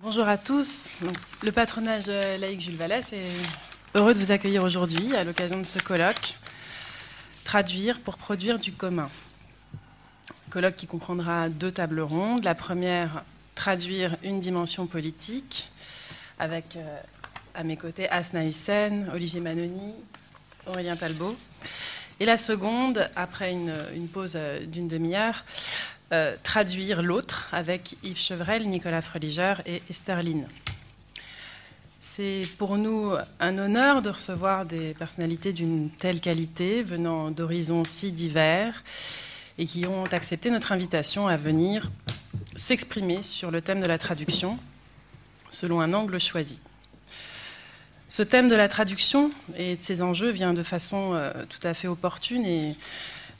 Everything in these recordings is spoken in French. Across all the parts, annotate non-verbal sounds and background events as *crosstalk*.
Bonjour à tous. le patronage euh, laïque Jules Vallès est heureux de vous accueillir aujourd'hui à l'occasion de ce colloque Traduire pour produire du commun. Colloque qui comprendra deux tables rondes. La première, traduire une dimension politique, avec euh, à mes côtés Asna Hussein, Olivier Manoni, Aurélien Talbot. Et la seconde, après une, pause euh, d'une demi-heure, euh, traduire l'autre avec Yves Chevrel, Nicolas Freliger et Esther C'est pour nous un honneur de recevoir des personnalités d'une telle qualité, venant d'horizons si divers, et qui ont accepté notre invitation à venir s'exprimer sur le thème de la traduction selon un angle choisi. Ce thème de la traduction et de ses enjeux vient de façon euh, tout à fait opportune et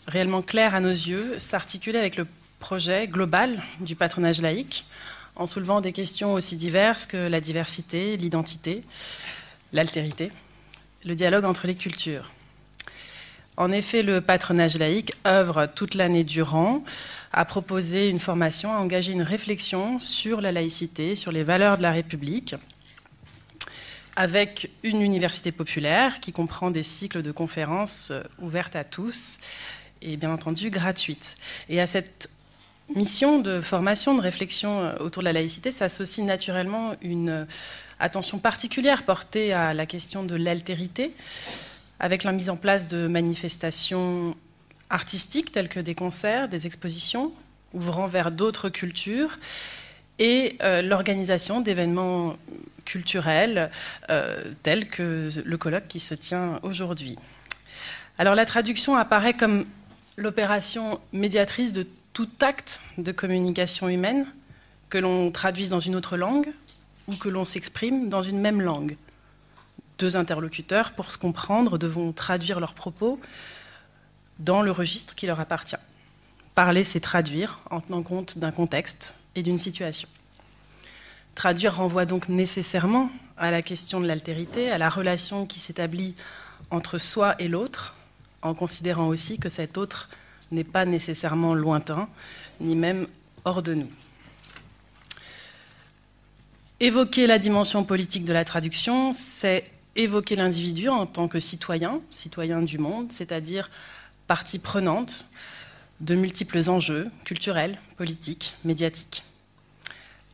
réellement claire à nos yeux s'articuler avec le projet global du patronage laïque en soulevant des questions aussi diverses que la diversité, l'identité, l'altérité, le dialogue entre les cultures. En effet, le patronage laïque œuvre toute l'année durant à proposer une formation, à engager une réflexion sur la laïcité, sur les valeurs de la République, avec une université populaire qui comprend des cycles de conférences euh, ouvertes à tous et bien entendu gratuites. Et à cette mission de formation, de réflexion euh, autour de la laïcité s'associe naturellement une euh, attention particulière portée à la question de l'altérité, avec la mise en place de manifestations artistiques telles que des concerts, des expositions, ouvrant vers d'autres cultures, et l'organisation d'événements culturelle euh, telle que le colloque qui se tient aujourd'hui. Alors la traduction apparaît comme l'opération médiatrice de tout acte de communication humaine, que l'on traduise dans une autre langue ou que l'on s'exprime dans une même langue. Deux interlocuteurs, pour se comprendre, devront traduire leurs propos dans le registre qui leur appartient. Parler, c'est traduire en tenant compte d'un contexte et d'une situation. Traduire renvoie donc nécessairement à la question de l'altérité, à la relation qui s'établit entre soi et l'autre, en considérant aussi que cet autre n'est pas nécessairement lointain, ni même hors de nous. Évoquer la dimension politique de la traduction, c'est évoquer l'individu en tant que citoyen, citoyen du monde, c'est-à-dire partie prenante de multiples enjeux culturels, politiques, médiatiques.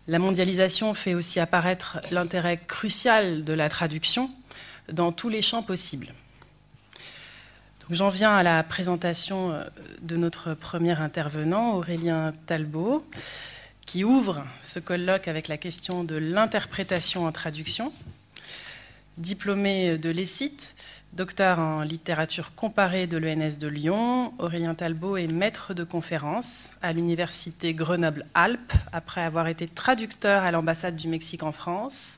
La mondialisation fait aussi apparaître l'intérêt crucial de la traduction dans tous les champs possibles. J'en viens à la présentation euh, de notre premier intervenant, Aurélien Talbot, qui ouvre ce colloque avec la question de l'interprétation en traduction. Diplômé de l'ESIT, Docteur en littérature comparée de l'ENS de Lyon, Aurélien Talbot est maître de conférence à l'université Grenoble-Alpes après avoir été traducteur à l'ambassade du Mexique en France,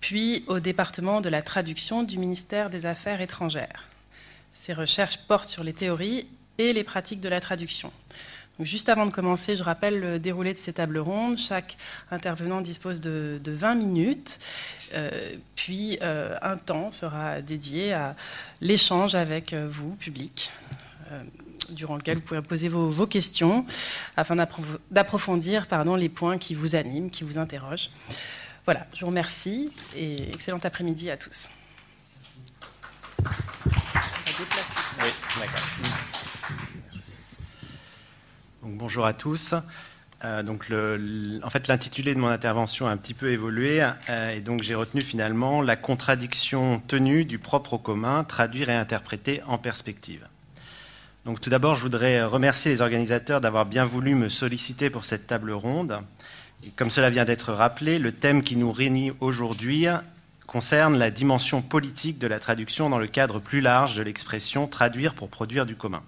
puis au département de la traduction du ministère des Affaires étrangères. Ses recherches portent sur les théories et les pratiques de la traduction juste avant de commencer, je rappelle le déroulé de ces tables rondes. Chaque intervenant dispose de, 20 minutes, euh, puis euh, un temps sera dédié à l'échange avec euh, vous, public, durant lequel vous pourrez poser vos, questions afin d'approfondir les points qui vous animent, qui vous interrogent. Voilà, je vous remercie et excellent après-midi à tous. Oui, bonjour à tous. Euh, donc en fait, l'intitulé de mon intervention a un petit peu évolué, euh, et donc j'ai retenu finalement la contradiction tenue du propre au commun, traduire et interpréter en perspective. Donc tout d'abord, je voudrais remercier les organisateurs d'avoir bien voulu me solliciter pour cette table ronde. Et comme cela vient d'être rappelé, le thème qui nous réunit aujourd'hui concerne la dimension politique de la traduction dans le cadre plus large de l'expression traduire pour produire du commun.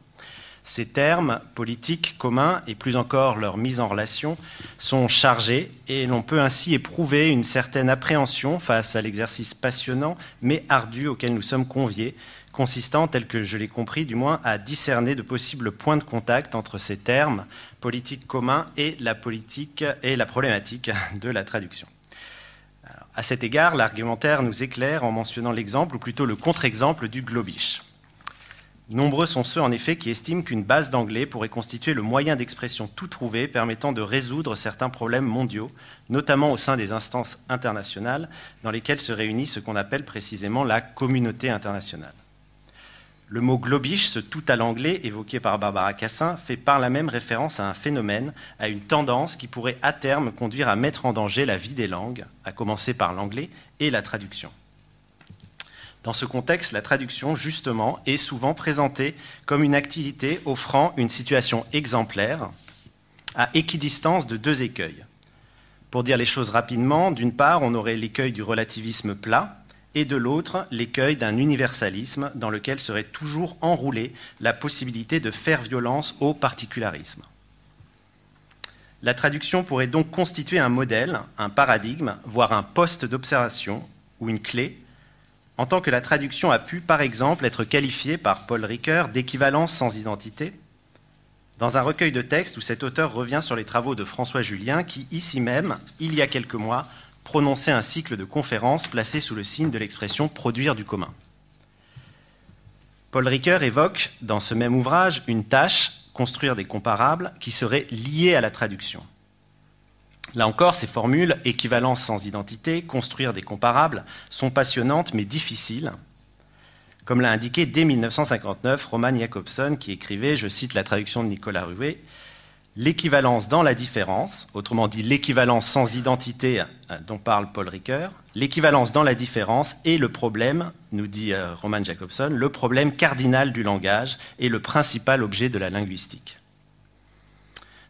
Ces termes politiques communs et plus encore leur mise en relation sont chargés et l'on peut ainsi éprouver une certaine appréhension face à l'exercice passionnant mais ardu auquel nous sommes conviés, consistant, tel que je l'ai compris du moins, à discerner de possibles points de contact entre ces termes politiques communs et la politique et la problématique de la traduction. À cet égard, l'argumentaire nous éclaire en mentionnant l'exemple, ou plutôt le contre-exemple du globish. Nombreux sont ceux, en effet, qui estiment qu'une base d'anglais pourrait constituer le moyen d'expression tout trouvé permettant de résoudre certains problèmes mondiaux, notamment au sein des instances internationales dans lesquelles se réunit ce qu'on appelle précisément la communauté internationale. Le mot globish, ce tout à l'anglais évoqué par Barbara Cassin, fait par la même référence à un phénomène, à une tendance qui pourrait à terme conduire à mettre en danger la vie des langues, à commencer par l'anglais et la traduction. Dans ce contexte, la traduction, justement, est souvent présentée comme une activité offrant une situation exemplaire, à équidistance de deux écueils. Pour dire les choses rapidement, d'une part, on aurait l'écueil du relativisme plat, et de l'autre, l'écueil d'un universalisme dans lequel serait toujours enroulée la possibilité de faire violence au particularisme. La traduction pourrait donc constituer un modèle, un paradigme, voire un poste d'observation ou une clé en tant que la traduction a pu, par exemple, être qualifiée par Paul Ricoeur d'équivalence sans identité, dans un recueil de textes où cet auteur revient sur les travaux de François Julien, qui, ici même, il y a quelques mois, prononçait un cycle de conférences placé sous le signe de l'expression produire du commun. Paul Ricoeur évoque, dans ce même ouvrage, une tâche, construire des comparables, qui serait liée à la traduction. Là encore, ces formules, équivalence sans identité, construire des comparables, sont passionnantes mais difficiles. Comme l'a indiqué dès 1959 Roman Jacobson, qui écrivait, je cite la traduction de Nicolas Ruet, l'équivalence dans la différence, autrement dit l'équivalence sans identité euh, dont parle Paul Ricoeur, l'équivalence dans la différence est le problème, nous dit euh, Roman Jacobson, le problème cardinal du langage et le principal objet de la linguistique.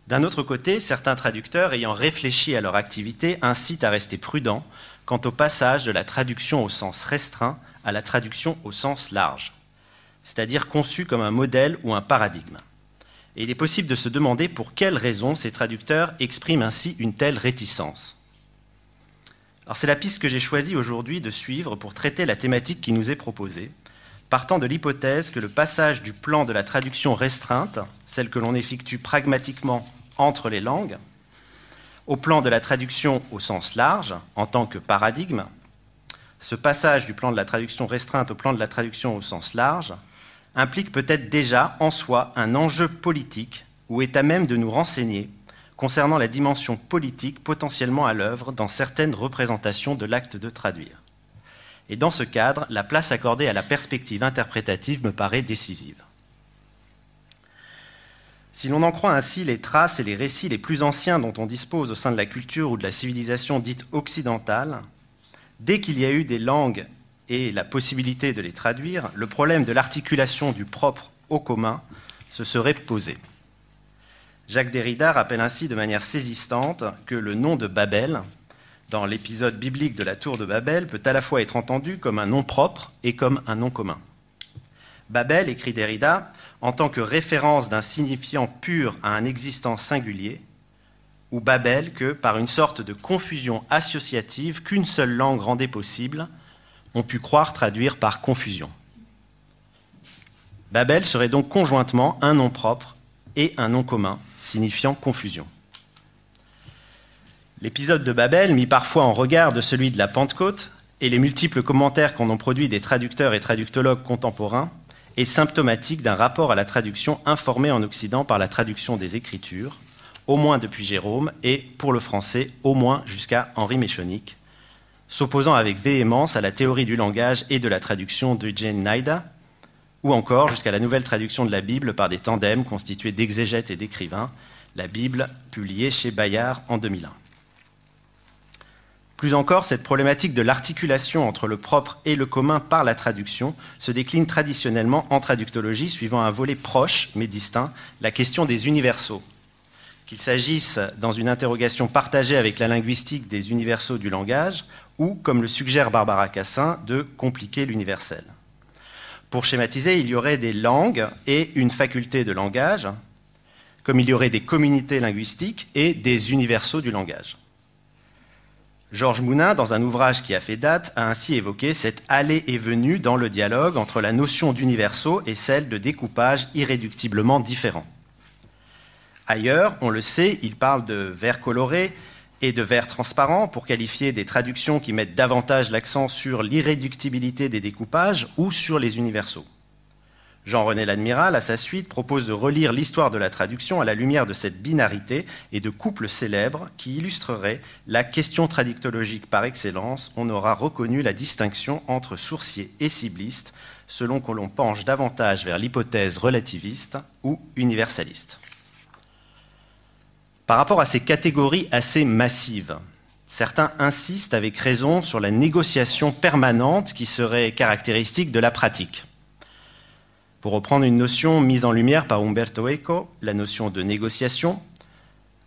D'un autre côté, certains traducteurs, ayant réfléchi à leur activité, incitent à rester prudents quant au passage de la traduction au sens restreint à la traduction au sens large, c'est-à-dire conçue comme un modèle ou un paradigme. Et il est possible de se demander pour quelles raisons ces traducteurs expriment ainsi une telle réticence. Alors c'est la piste que j'ai choisi aujourd'hui de suivre pour traiter la thématique qui nous est proposée, partant de l'hypothèse que le passage du plan de la traduction restreinte, celle que l'on effectue pragmatiquement entre les langues, au plan de la traduction au sens large, en tant que paradigme, ce passage du plan de la traduction restreinte au plan de la traduction au sens large implique peut-être déjà en soi un enjeu politique ou est à même de nous renseigner concernant la dimension politique potentiellement à l'œuvre dans certaines représentations de l'acte de traduire. Et dans ce cadre, la place accordée à la perspective interprétative me paraît décisive. Si l'on en croit ainsi les traces et les récits les plus anciens dont on dispose au sein de la culture ou de la civilisation dite occidentale, dès qu'il y a eu des langues et la possibilité de les traduire, le problème de l'articulation du propre au commun se serait posé. Jacques Derrida rappelle ainsi de manière saisissante que le nom de Babel, dans l'épisode biblique de la tour de Babel, peut à la fois être entendu comme un nom propre et comme un nom commun. Babel, écrit Derrida, en tant que référence d'un signifiant pur à un existant singulier, ou Babel que, par une sorte de confusion associative qu'une seule langue rendait possible, on put croire traduire par confusion. Babel serait donc conjointement un nom propre et un nom commun, signifiant confusion. L'épisode de Babel, mis parfois en regard de celui de la Pentecôte, et les multiples commentaires qu'en ont produit des traducteurs et traductologues contemporains, est symptomatique d'un rapport à la traduction informé en Occident par la traduction des Écritures, au moins depuis Jérôme, et pour le français, au moins jusqu'à Henri Méchonic, s'opposant avec véhémence à la théorie du langage et de la traduction de Jane Naida, ou encore jusqu'à la nouvelle traduction de la Bible par des tandems constitués d'exégètes et d'écrivains, la Bible publiée chez Bayard en 2001. Plus encore, cette problématique de l'articulation entre le propre et le commun par la traduction se décline traditionnellement en traductologie suivant un volet proche mais distinct, la question des universaux. Qu'il s'agisse dans une interrogation partagée avec la linguistique des universaux du langage ou, comme le suggère Barbara Cassin, de compliquer l'universel. Pour schématiser, il y aurait des langues et une faculté de langage, comme il y aurait des communautés linguistiques et des universaux du langage. Georges Mounin, dans un ouvrage qui a fait date, a ainsi évoqué cette allée et venue dans le dialogue entre la notion d'universaux et celle de découpage irréductiblement différent. Ailleurs, on le sait, il parle de verre coloré et de verre transparent pour qualifier des traductions qui mettent davantage l'accent sur l'irréductibilité des découpages ou sur les universaux. Jean-René L'Admiral, à sa suite, propose de relire l'histoire de la traduction à la lumière de cette binarité et de couples célèbres qui illustreraient la question traductologique par excellence. On aura reconnu la distinction entre sourcier et cibliste, selon que l'on penche davantage vers l'hypothèse relativiste ou universaliste. Par rapport à ces catégories assez massives, certains insistent avec raison sur la négociation permanente qui serait caractéristique de la pratique. Pour reprendre une notion mise en lumière par Umberto Eco, la notion de négociation,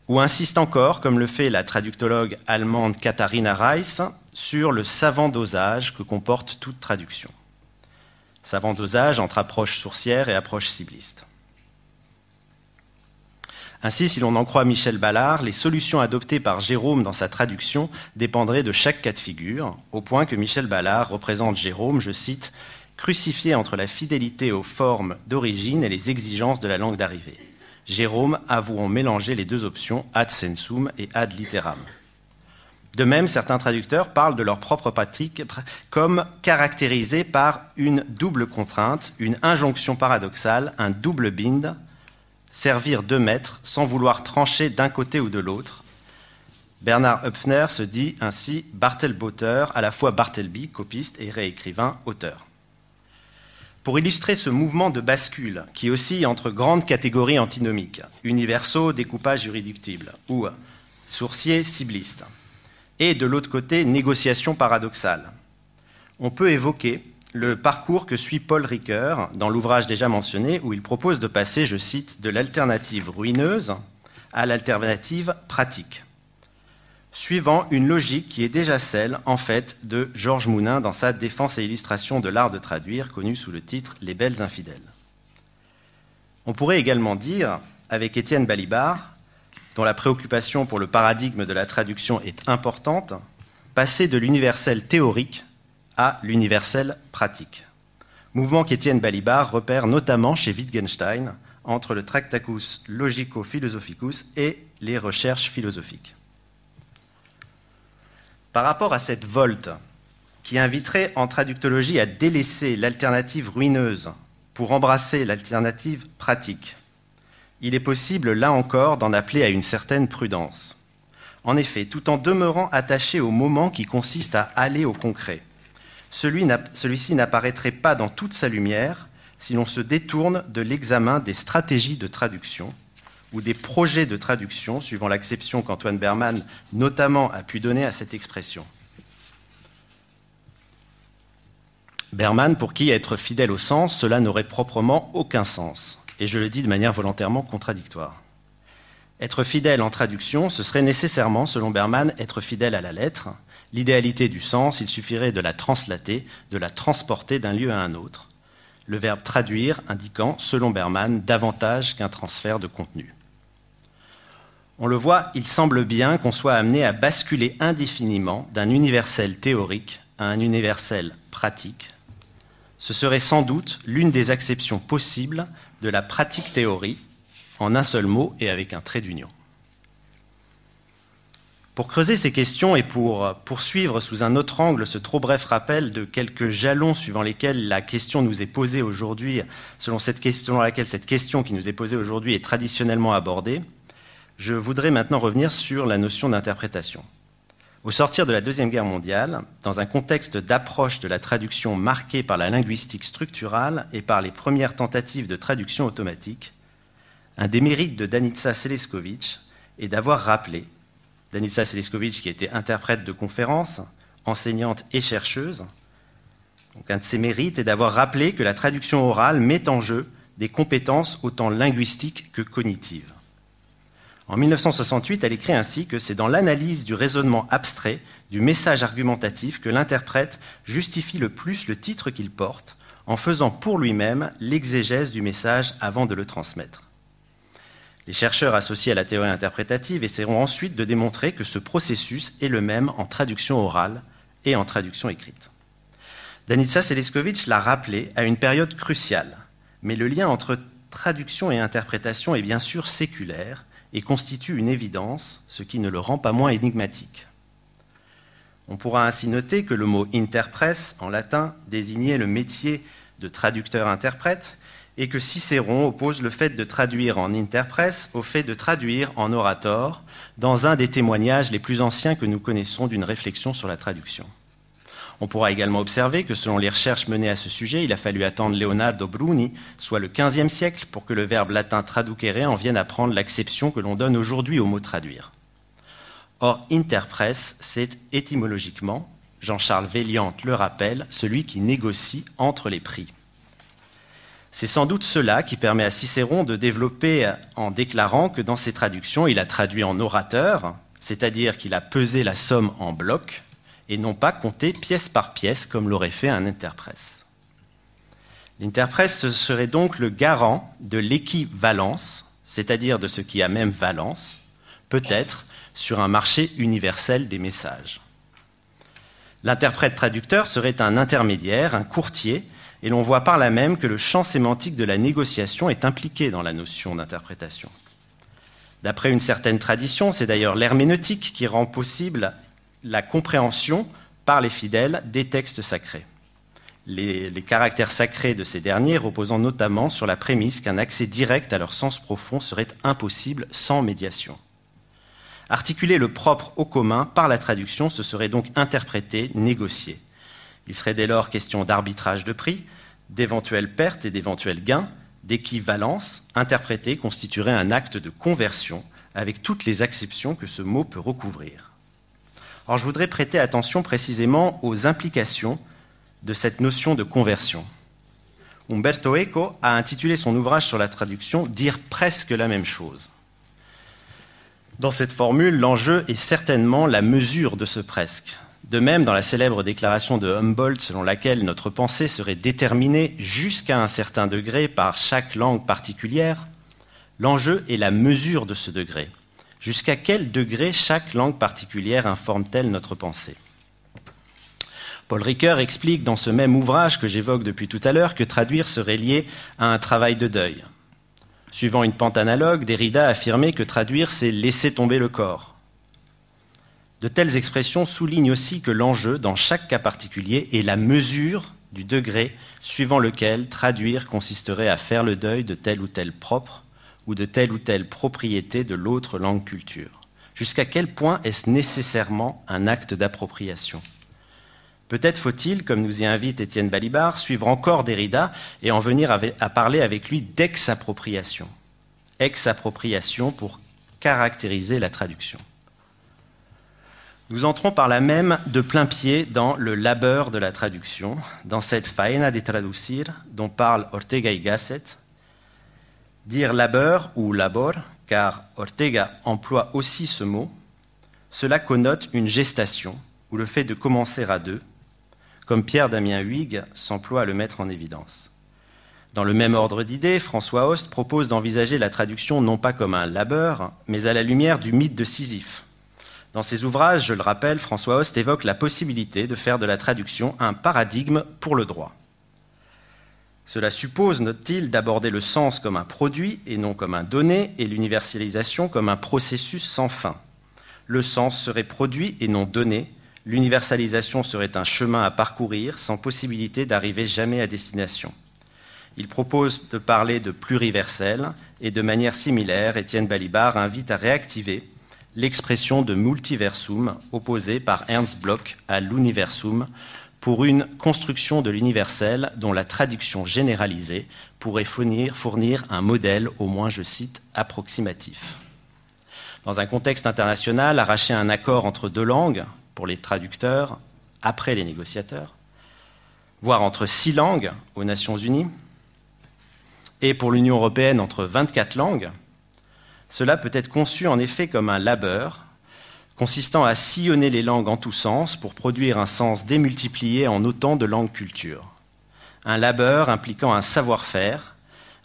ou insiste encore, comme le fait la traductologue allemande Katharina Reiss, sur le savant dosage que comporte toute traduction. Savant dosage entre approche sourcière et approche cibliste. Ainsi, si l'on en croit Michel Ballard, les solutions adoptées par Jérôme dans sa traduction dépendraient de chaque cas de figure, au point que Michel Ballard représente Jérôme, je cite, crucifié entre la fidélité aux formes d'origine et les exigences de la langue d'arrivée. Jérôme avouant mélanger les deux options, ad sensum et ad litteram. De même, certains traducteurs parlent de leur propre pratique comme caractérisée par une double contrainte, une injonction paradoxale, un double bind, servir deux maîtres sans vouloir trancher d'un côté ou de l'autre. Bernard Höpfner se dit ainsi Bartelbotter, à la fois Bartleby, copiste, et réécrivain, auteur. Pour illustrer ce mouvement de bascule qui oscille entre grandes catégories antinomiques, universaux, découpage irréductible, ou sourcier, cibliste, et de l'autre côté, négociation paradoxale, on peut évoquer le parcours que suit Paul Ricoeur dans l'ouvrage déjà mentionné, où il propose de passer, je cite, de l'alternative ruineuse à l'alternative pratique suivant une logique qui est déjà celle, en fait, de Georges Mounin dans sa défense et illustration de l'art de traduire, connue sous le titre Les belles infidèles. On pourrait également dire, avec Étienne Balibar, dont la préoccupation pour le paradigme de la traduction est importante, passer de l'universel théorique à l'universel pratique. Mouvement qu'Étienne Balibar repère notamment chez Wittgenstein entre le Tractacus Logico-Philosophicus et les recherches philosophiques. Par rapport à cette volte qui inviterait en traductologie à délaisser l'alternative ruineuse pour embrasser l'alternative pratique, il est possible, là encore, d'en appeler à une certaine prudence. En effet, tout en demeurant attaché au moment qui consiste à aller au concret, celui-ci n'apparaîtrait pas dans toute sa lumière si l'on se détourne de l'examen des stratégies de traduction ou des projets de traduction, suivant l'acception qu'Antoine Berman notamment a pu donner à cette expression. Berman, pour qui être fidèle au sens, cela n'aurait proprement aucun sens, et je le dis de manière volontairement contradictoire. Être fidèle en traduction, ce serait nécessairement, selon Berman, être fidèle à la lettre. L'idéalité du sens, il suffirait de la translater, de la transporter d'un lieu à un autre. Le verbe traduire indiquant, selon Berman, davantage qu'un transfert de contenu. On le voit, il semble bien qu'on soit amené à basculer indéfiniment d'un universel théorique à un universel pratique. Ce serait sans doute l'une des acceptions possibles de la pratique théorie, en un seul mot et avec un trait d'union. Pour creuser ces questions et pour poursuivre sous un autre angle ce trop bref rappel de quelques jalons suivant lesquels la question nous est posée aujourd'hui, selon laquelle cette question qui nous est posée aujourd'hui est traditionnellement abordée, je voudrais maintenant revenir sur la notion d'interprétation. Au sortir de la Deuxième Guerre mondiale, dans un contexte d'approche de la traduction marqué par la linguistique structurale et par les premières tentatives de traduction automatique, un des mérites de Danica Seleskovic est d'avoir rappelé, Danica Seleskovic qui était interprète de conférences, enseignante et chercheuse, un de ses mérites est d'avoir rappelé que la traduction orale met en jeu des compétences autant linguistiques que cognitives. En 1968, elle écrit ainsi que c'est dans l'analyse du raisonnement abstrait, du message argumentatif, que l'interprète justifie le plus le titre qu'il porte, en faisant pour lui-même l'exégèse du message avant de le transmettre. Les chercheurs associés à la théorie interprétative essaieront ensuite de démontrer que ce processus est le même en traduction orale et en traduction écrite. Danica Seleskovic l'a rappelé à une période cruciale, mais le lien entre traduction et interprétation est bien sûr séculaire, et constitue une évidence, ce qui ne le rend pas moins énigmatique. On pourra ainsi noter que le mot interpresse en latin désignait le métier de traducteur-interprète et que Cicéron oppose le fait de traduire en interprète au fait de traduire en orator, dans un des témoignages les plus anciens que nous connaissons d'une réflexion sur la traduction. On pourra également observer que selon les recherches menées à ce sujet, il a fallu attendre Leonardo Bruni, soit le XVe siècle, pour que le verbe latin traducere en vienne à prendre l'acception que l'on donne aujourd'hui au mot traduire. Or, interprète, c'est étymologiquement, Jean-Charles Véliante le rappelle, celui qui négocie entre les prix. C'est sans doute cela qui permet à Cicéron de développer en déclarant que dans ses traductions, il a traduit en orateur, c'est-à-dire qu'il a pesé la somme en bloc, et non pas compter pièce par pièce comme l'aurait fait un interprète. L'interprète serait donc le garant de l'équivalence, c'est-à-dire de ce qui a même valence, peut-être sur un marché universel des messages. L'interprète traducteur serait un intermédiaire, un courtier, et l'on voit par là même que le champ sémantique de la négociation est impliqué dans la notion d'interprétation. D'après une certaine tradition, c'est d'ailleurs l'herméneutique qui rend possible la compréhension par les fidèles des textes sacrés. Les, caractères sacrés de ces derniers reposant notamment sur la prémisse qu'un accès direct à leur sens profond serait impossible sans médiation. Articuler le propre au commun par la traduction, ce serait donc interpréter, négocier. Il serait dès lors question d'arbitrage de prix, d'éventuelles pertes et d'éventuels gains, d'équivalence. Interpréter constituerait un acte de conversion avec toutes les acceptions que ce mot peut recouvrir. Alors je voudrais prêter attention précisément aux implications de cette notion de conversion. Umberto Eco a intitulé son ouvrage sur la traduction Dire presque la même chose. Dans cette formule, l'enjeu est certainement la mesure de ce presque. De même, dans la célèbre déclaration de Humboldt selon laquelle notre pensée serait déterminée jusqu'à un certain degré par chaque langue particulière, l'enjeu est la mesure de ce degré. Jusqu'à quel degré chaque langue particulière informe-t-elle notre pensée? Paul Ricoeur explique dans ce même ouvrage que j'évoque depuis tout à l'heure que traduire serait lié à un travail de deuil. Suivant une pente analogue, Derrida affirmait que traduire, c'est laisser tomber le corps. De telles expressions soulignent aussi que l'enjeu, dans chaque cas particulier, est la mesure du degré suivant lequel traduire consisterait à faire le deuil de tel ou tel propre ou de telle ou telle propriété de l'autre langue culture Jusqu'à quel point est-ce nécessairement un acte d'appropriation? Peut-être faut-il, comme nous y invite Étienne Balibar, suivre encore Derrida et en venir à parler avec lui d'ex-appropriation. Ex-appropriation pour caractériser la traduction. Nous entrons par là même de plein pied dans le labeur de la traduction, dans cette faena de traducir dont parle Ortega y Gasset, Dire labeur ou labor, car Ortega emploie aussi ce mot, cela connote une gestation ou le fait de commencer à deux, comme Pierre Damien Huyghe s'emploie à le mettre en évidence. Dans le même ordre d'idées, François Host propose d'envisager la traduction non pas comme un labeur, mais à la lumière du mythe de Sisyphe. Dans ses ouvrages, je le rappelle, François Host évoque la possibilité de faire de la traduction un paradigme pour le droit. Cela suppose, note-t-il, d'aborder le sens comme un produit et non comme un donné, et l'universalisation comme un processus sans fin. Le sens serait produit et non donné, l'universalisation serait un chemin à parcourir sans possibilité d'arriver jamais à destination. Il propose de parler de pluriversel et de manière similaire, Étienne Balibar invite à réactiver l'expression de multiversum opposée par Ernst Bloch à l'universum pour une construction de l'universel dont la traduction généralisée pourrait fournir, un modèle, au moins, je cite, approximatif. Dans un contexte international, arracher un accord entre deux langues, pour les traducteurs, après les négociateurs, voire entre six langues aux Nations Unies, et pour l'Union européenne entre 24 langues, cela peut être conçu en effet comme un labeur consistant à sillonner les langues en tous sens pour produire un sens démultiplié en autant de langues cultures. Un labeur impliquant un savoir-faire,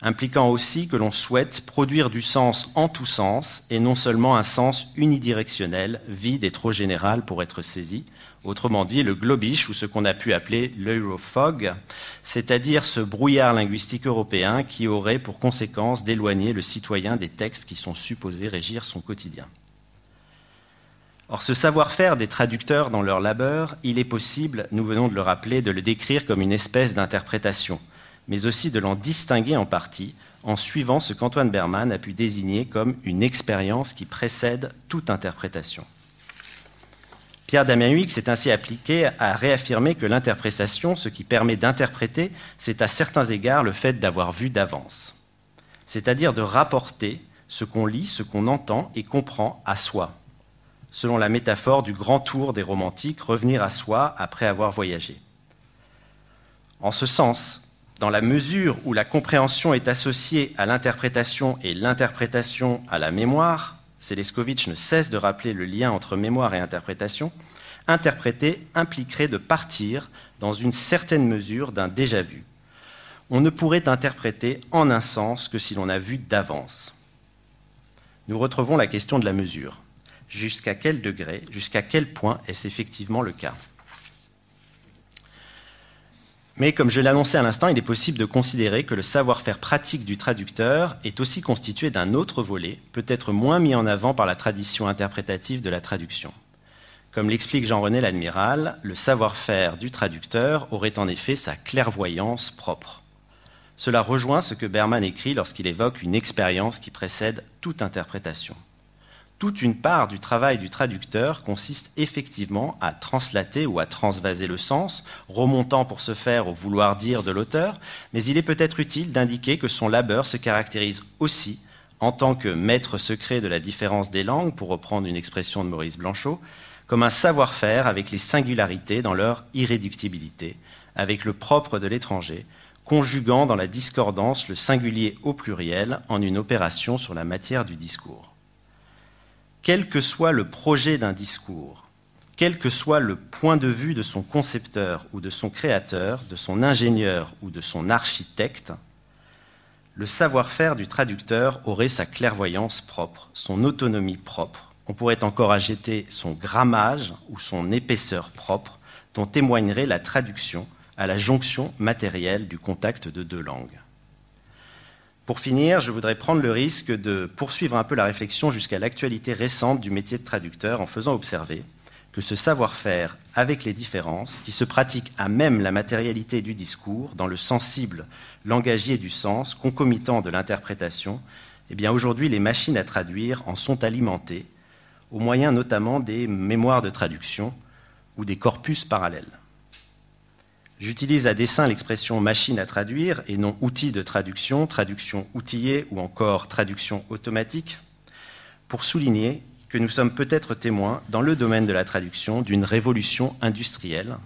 impliquant aussi que l'on souhaite produire du sens en tous sens et non seulement un sens unidirectionnel, vide et trop général pour être saisi, autrement dit le globish ou ce qu'on a pu appeler l'eurofog, c'est-à-dire ce brouillard linguistique européen qui aurait pour conséquence d'éloigner le citoyen des textes qui sont supposés régir son quotidien. Or, ce savoir-faire des traducteurs dans leur labeur, il est possible, nous venons de le rappeler, de le décrire comme une espèce d'interprétation, mais aussi de l'en distinguer en partie en suivant ce qu'Antoine Berman a pu désigner comme une expérience qui précède toute interprétation. Pierre Damien Huyghe s'est ainsi appliqué à réaffirmer que l'interprétation, ce qui permet d'interpréter, c'est à certains égards le fait d'avoir vu d'avance, c'est-à-dire de rapporter ce qu'on lit, ce qu'on entend et comprend à soi, selon la métaphore du grand tour des romantiques, revenir à soi après avoir voyagé. En ce sens, dans la mesure où la compréhension est associée à l'interprétation et l'interprétation à la mémoire, Seleskovitch ne cesse de rappeler le lien entre mémoire et interprétation, interpréter impliquerait de partir dans une certaine mesure d'un déjà-vu. On ne pourrait interpréter en un sens que si l'on a vu d'avance. Nous retrouvons la question de la mesure. Jusqu'à quel degré, jusqu'à quel point est-ce effectivement le cas? Mais comme je l'annonçais à l'instant, il est possible de considérer que le savoir-faire pratique du traducteur est aussi constitué d'un autre volet, peut-être moins mis en avant par la tradition interprétative de la traduction. Comme l'explique Jean-René l'Admiral, le savoir-faire du traducteur aurait en effet sa clairvoyance propre. Cela rejoint ce que Berman écrit lorsqu'il évoque une expérience qui précède toute interprétation toute une part du travail du traducteur consiste effectivement à translater ou à transvaser le sens, remontant pour ce faire au vouloir dire de l'auteur, mais il est peut-être utile d'indiquer que son labeur se caractérise aussi en tant que maître secret de la différence des langues, pour reprendre une expression de Maurice Blanchot, comme un savoir-faire avec les singularités dans leur irréductibilité, avec le propre de l'étranger, conjuguant dans la discordance le singulier au pluriel en une opération sur la matière du discours quel que soit le projet d'un discours, quel que soit le point de vue de son concepteur ou de son créateur, de son ingénieur ou de son architecte, le savoir-faire du traducteur aurait sa clairvoyance propre, son autonomie propre. On pourrait encore ajouter son grammage ou son épaisseur propre, dont témoignerait la traduction à la jonction matérielle du contact de deux langues. Pour finir, je voudrais prendre le risque de poursuivre un peu la réflexion jusqu'à l'actualité récente du métier de traducteur en faisant observer que ce savoir-faire avec les différences, qui se pratique à même la matérialité du discours, dans le sensible langagier du sens, concomitant de l'interprétation, eh bien aujourd'hui les machines à traduire en sont alimentées, au moyen notamment des mémoires de traduction ou des corpus parallèles. J'utilise à dessein l'expression machine à traduire et non outil de traduction, traduction outillée ou encore traduction automatique, pour souligner que nous sommes peut-être témoins, dans le domaine de la traduction, d'une révolution industrielle,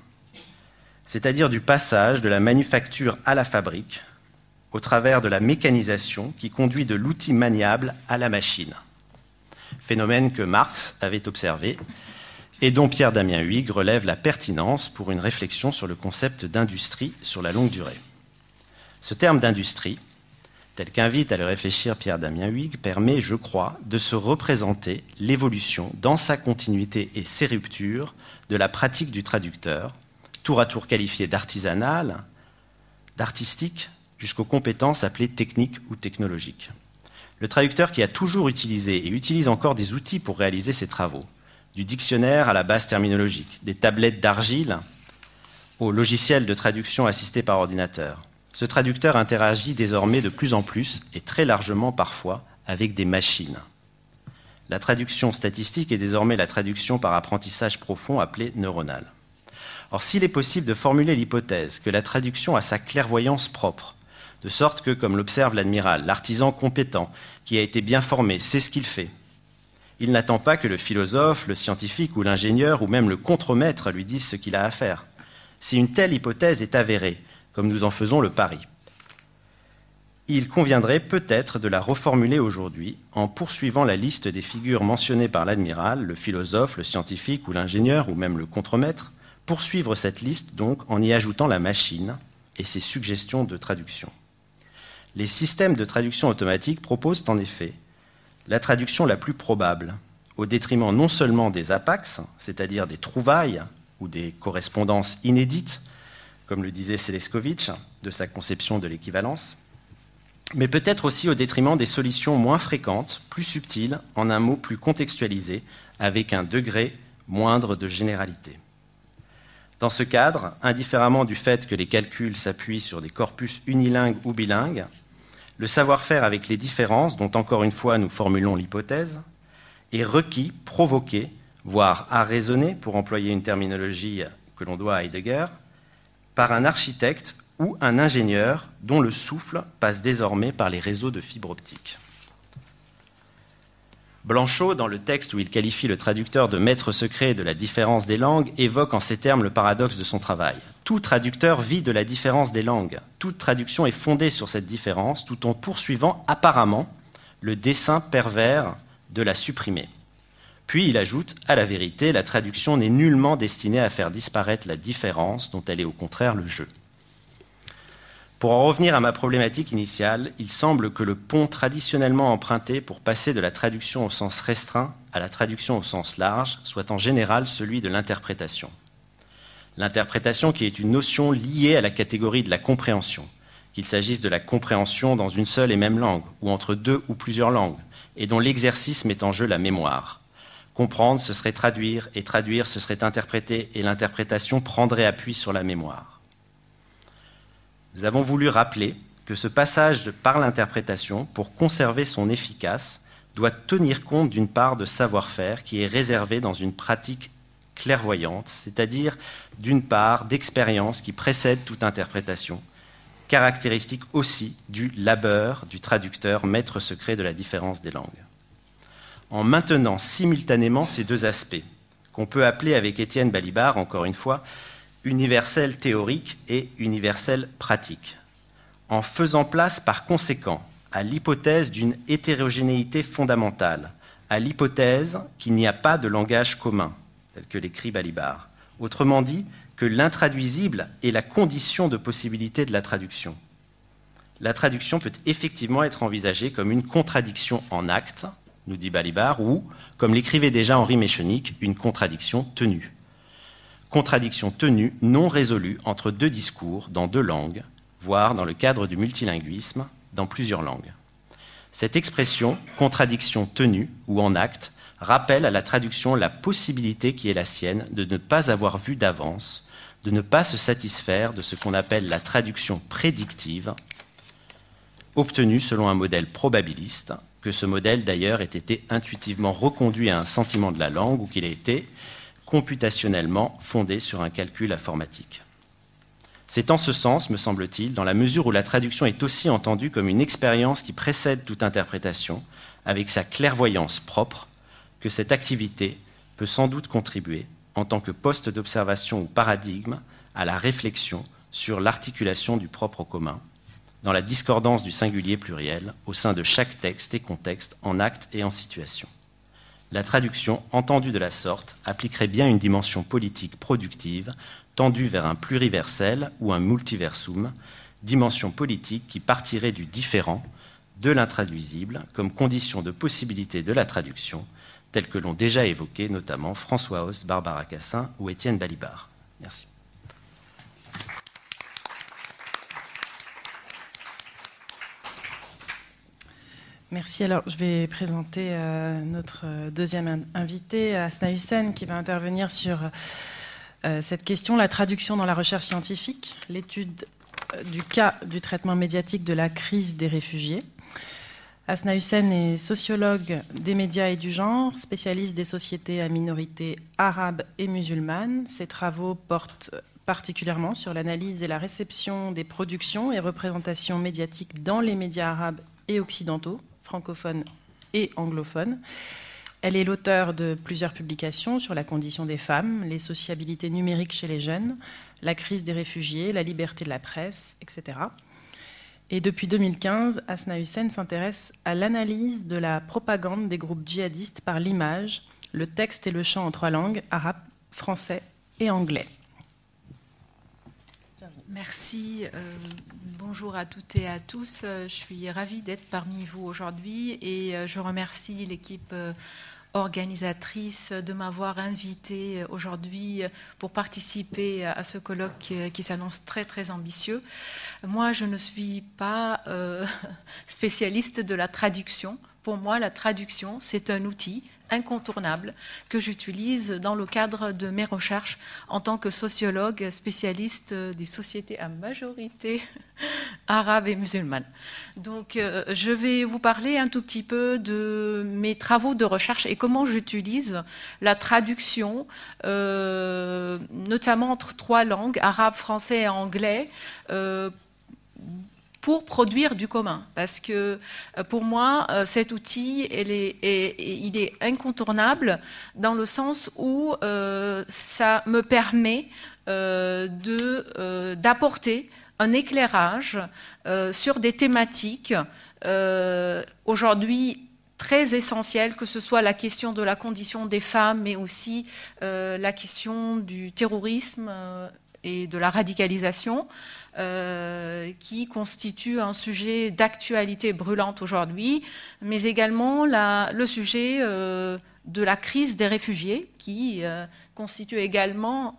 c'est-à-dire du passage de la manufacture à la fabrique, au travers de la mécanisation qui conduit de l'outil maniable à la machine. Phénomène que Marx avait observé et dont Pierre Damien Huyghe relève la pertinence pour une réflexion sur le concept d'industrie sur la longue durée. Ce terme d'industrie, tel qu'invite à le réfléchir Pierre Damien Huyghe, permet, je crois, de se représenter l'évolution dans sa continuité et ses ruptures de la pratique du traducteur, tour à tour qualifiée d'artisanale, d'artistique, jusqu'aux compétences appelées techniques ou technologiques. Le traducteur qui a toujours utilisé et utilise encore des outils pour réaliser ses travaux, du dictionnaire à la base terminologique, des tablettes d'argile au logiciel de traduction assisté par ordinateur. Ce traducteur interagit désormais de plus en plus et très largement parfois avec des machines. La traduction statistique est désormais la traduction par apprentissage profond appelée neuronale. Or, s'il est possible de formuler l'hypothèse que la traduction a sa clairvoyance propre, de sorte que, comme l'observe l'admiral, l'artisan compétent, qui a été bien formé, sait ce qu'il fait, il n'attend pas que le philosophe, le scientifique ou l'ingénieur ou même le contremaître lui dise ce qu'il a à faire. Si une telle hypothèse est avérée, comme nous en faisons le pari, il conviendrait peut-être de la reformuler aujourd'hui en poursuivant la liste des figures mentionnées par l'admiral, le philosophe, le scientifique ou l'ingénieur ou même le contremaître, poursuivre cette liste donc en y ajoutant la machine et ses suggestions de traduction. Les systèmes de traduction automatique proposent en effet la traduction la plus probable, au détriment non seulement des apax, c'est-à-dire des trouvailles ou des correspondances inédites, comme le disait Seleskovitch de sa conception de l'équivalence, mais peut-être aussi au détriment des solutions moins fréquentes, plus subtiles, en un mot plus contextualisé, avec un degré moindre de généralité. Dans ce cadre, indifféremment du fait que les calculs s'appuient sur des corpus unilingues ou bilingues, le savoir-faire avec les différences, dont encore une fois nous formulons l'hypothèse, est requis, provoqué, voire arraisonné, pour employer une terminologie que l'on doit à Heidegger, par un architecte ou un ingénieur dont le souffle passe désormais par les réseaux de fibres optiques. Blanchot, dans le texte où il qualifie le traducteur de maître secret de la différence des langues, évoque en ces termes le paradoxe de son travail. Tout traducteur vit de la différence des langues. Toute traduction est fondée sur cette différence, tout en poursuivant apparemment le dessein pervers de la supprimer. Puis il ajoute, à la vérité, la traduction n'est nullement destinée à faire disparaître la différence dont elle est au contraire le jeu. Pour en revenir à ma problématique initiale, il semble que le pont traditionnellement emprunté pour passer de la traduction au sens restreint à la traduction au sens large soit en général celui de l'interprétation. L'interprétation qui est une notion liée à la catégorie de la compréhension, qu'il s'agisse de la compréhension dans une seule et même langue, ou entre deux ou plusieurs langues, et dont l'exercice met en jeu la mémoire. Comprendre, ce serait traduire, et traduire, ce serait interpréter, et l'interprétation prendrait appui sur la mémoire. Nous avons voulu rappeler que ce passage par l'interprétation, pour conserver son efficace, doit tenir compte d'une part de savoir-faire qui est réservée dans une pratique clairvoyante, c'est-à-dire d'une part d'expérience qui précède toute interprétation, caractéristique aussi du labeur du traducteur, maître secret de la différence des langues. En maintenant simultanément ces deux aspects, qu'on peut appeler avec Étienne Balibar, encore une fois, universel théorique et universel pratique, en faisant place par conséquent à l'hypothèse d'une hétérogénéité fondamentale, à l'hypothèse qu'il n'y a pas de langage commun, tel que l'écrit Balibar. Autrement dit, que l'intraduisible est la condition de possibilité de la traduction. La traduction peut effectivement être envisagée comme une contradiction en acte, nous dit Balibar, ou, comme l'écrivait déjà Henri Méchenic, une contradiction tenue. Contradiction tenue non résolue entre deux discours dans deux langues, voire dans le cadre du multilinguisme, dans plusieurs langues. Cette expression, contradiction tenue ou en acte, rappelle à la traduction la possibilité qui est la sienne de ne pas avoir vu d'avance, de ne pas se satisfaire de ce qu'on appelle la traduction prédictive, obtenue selon un modèle probabiliste, que ce modèle d'ailleurs ait été intuitivement reconduit à un sentiment de la langue ou qu'il ait été computationnellement fondé sur un calcul informatique. C'est en ce sens, me semble-t-il, dans la mesure où la traduction est aussi entendue comme une expérience qui précède toute interprétation, avec sa clairvoyance propre, que cette activité peut sans doute contribuer, en tant que poste d'observation ou paradigme, à la réflexion sur l'articulation du propre commun, dans la discordance du singulier pluriel au sein de chaque texte et contexte en acte et en situation. La traduction, entendue de la sorte, appliquerait bien une dimension politique productive tendue vers un pluriversel ou un multiversum, dimension politique qui partirait du différent, de l'intraduisible, comme condition de possibilité de la traduction, telle que l'ont déjà évoqué notamment François Host, Barbara Cassin ou Étienne Balibar. Merci. Merci. Alors, je vais présenter euh, notre euh, deuxième invité, Asna Hussein, qui va intervenir sur euh, cette question, la traduction dans la recherche scientifique, l'étude du cas du traitement médiatique de la crise des réfugiés. Asna Hussein est sociologue des médias et du genre, spécialiste des sociétés à minorité arabe et musulmane. Ses travaux portent particulièrement sur l'analyse et la réception des productions et représentations médiatiques dans les médias arabes et occidentaux, francophone et anglophone. Elle est l'auteur de plusieurs publications sur la condition des femmes, les sociabilités numériques chez les jeunes, la crise des réfugiés, la liberté de la presse, etc. Et depuis 2015, Asna Hussein s'intéresse à l'analyse de la propagande des groupes djihadistes par l'image, le texte et le chant en trois langues, arabe, français et anglais. Merci. Euh, bonjour à toutes et à tous. Euh, je suis ravie d'être parmi vous aujourd'hui et euh, je remercie l'équipe organisatrice de m'avoir invité aujourd'hui pour participer à ce colloque qui s'annonce très très ambitieux. Moi, je ne suis pas *laughs* spécialiste de la traduction. Pour moi, la traduction, c'est un outil incontournables que j'utilise dans le cadre de mes recherches en tant que sociologue spécialiste des sociétés à majorité *laughs* arabe et musulmane. Donc, euh, je vais vous parler un tout petit peu de mes travaux de recherche et comment j'utilise la traduction, euh, notamment entre trois langues, arabe, français et anglais, euh, pour produire du commun. Parce que euh, pour moi, euh, cet outil, il est incontournable dans le sens où euh, ça me permet d'apporter un éclairage sur des thématiques aujourd'hui très essentielles, que ce soit la question de la condition des femmes, mais aussi la question du terrorisme et de la radicalisation. Euh, qui constitue un sujet d'actualité brûlante aujourd'hui, mais également le sujet euh, de la crise des réfugiés, qui euh, constitue également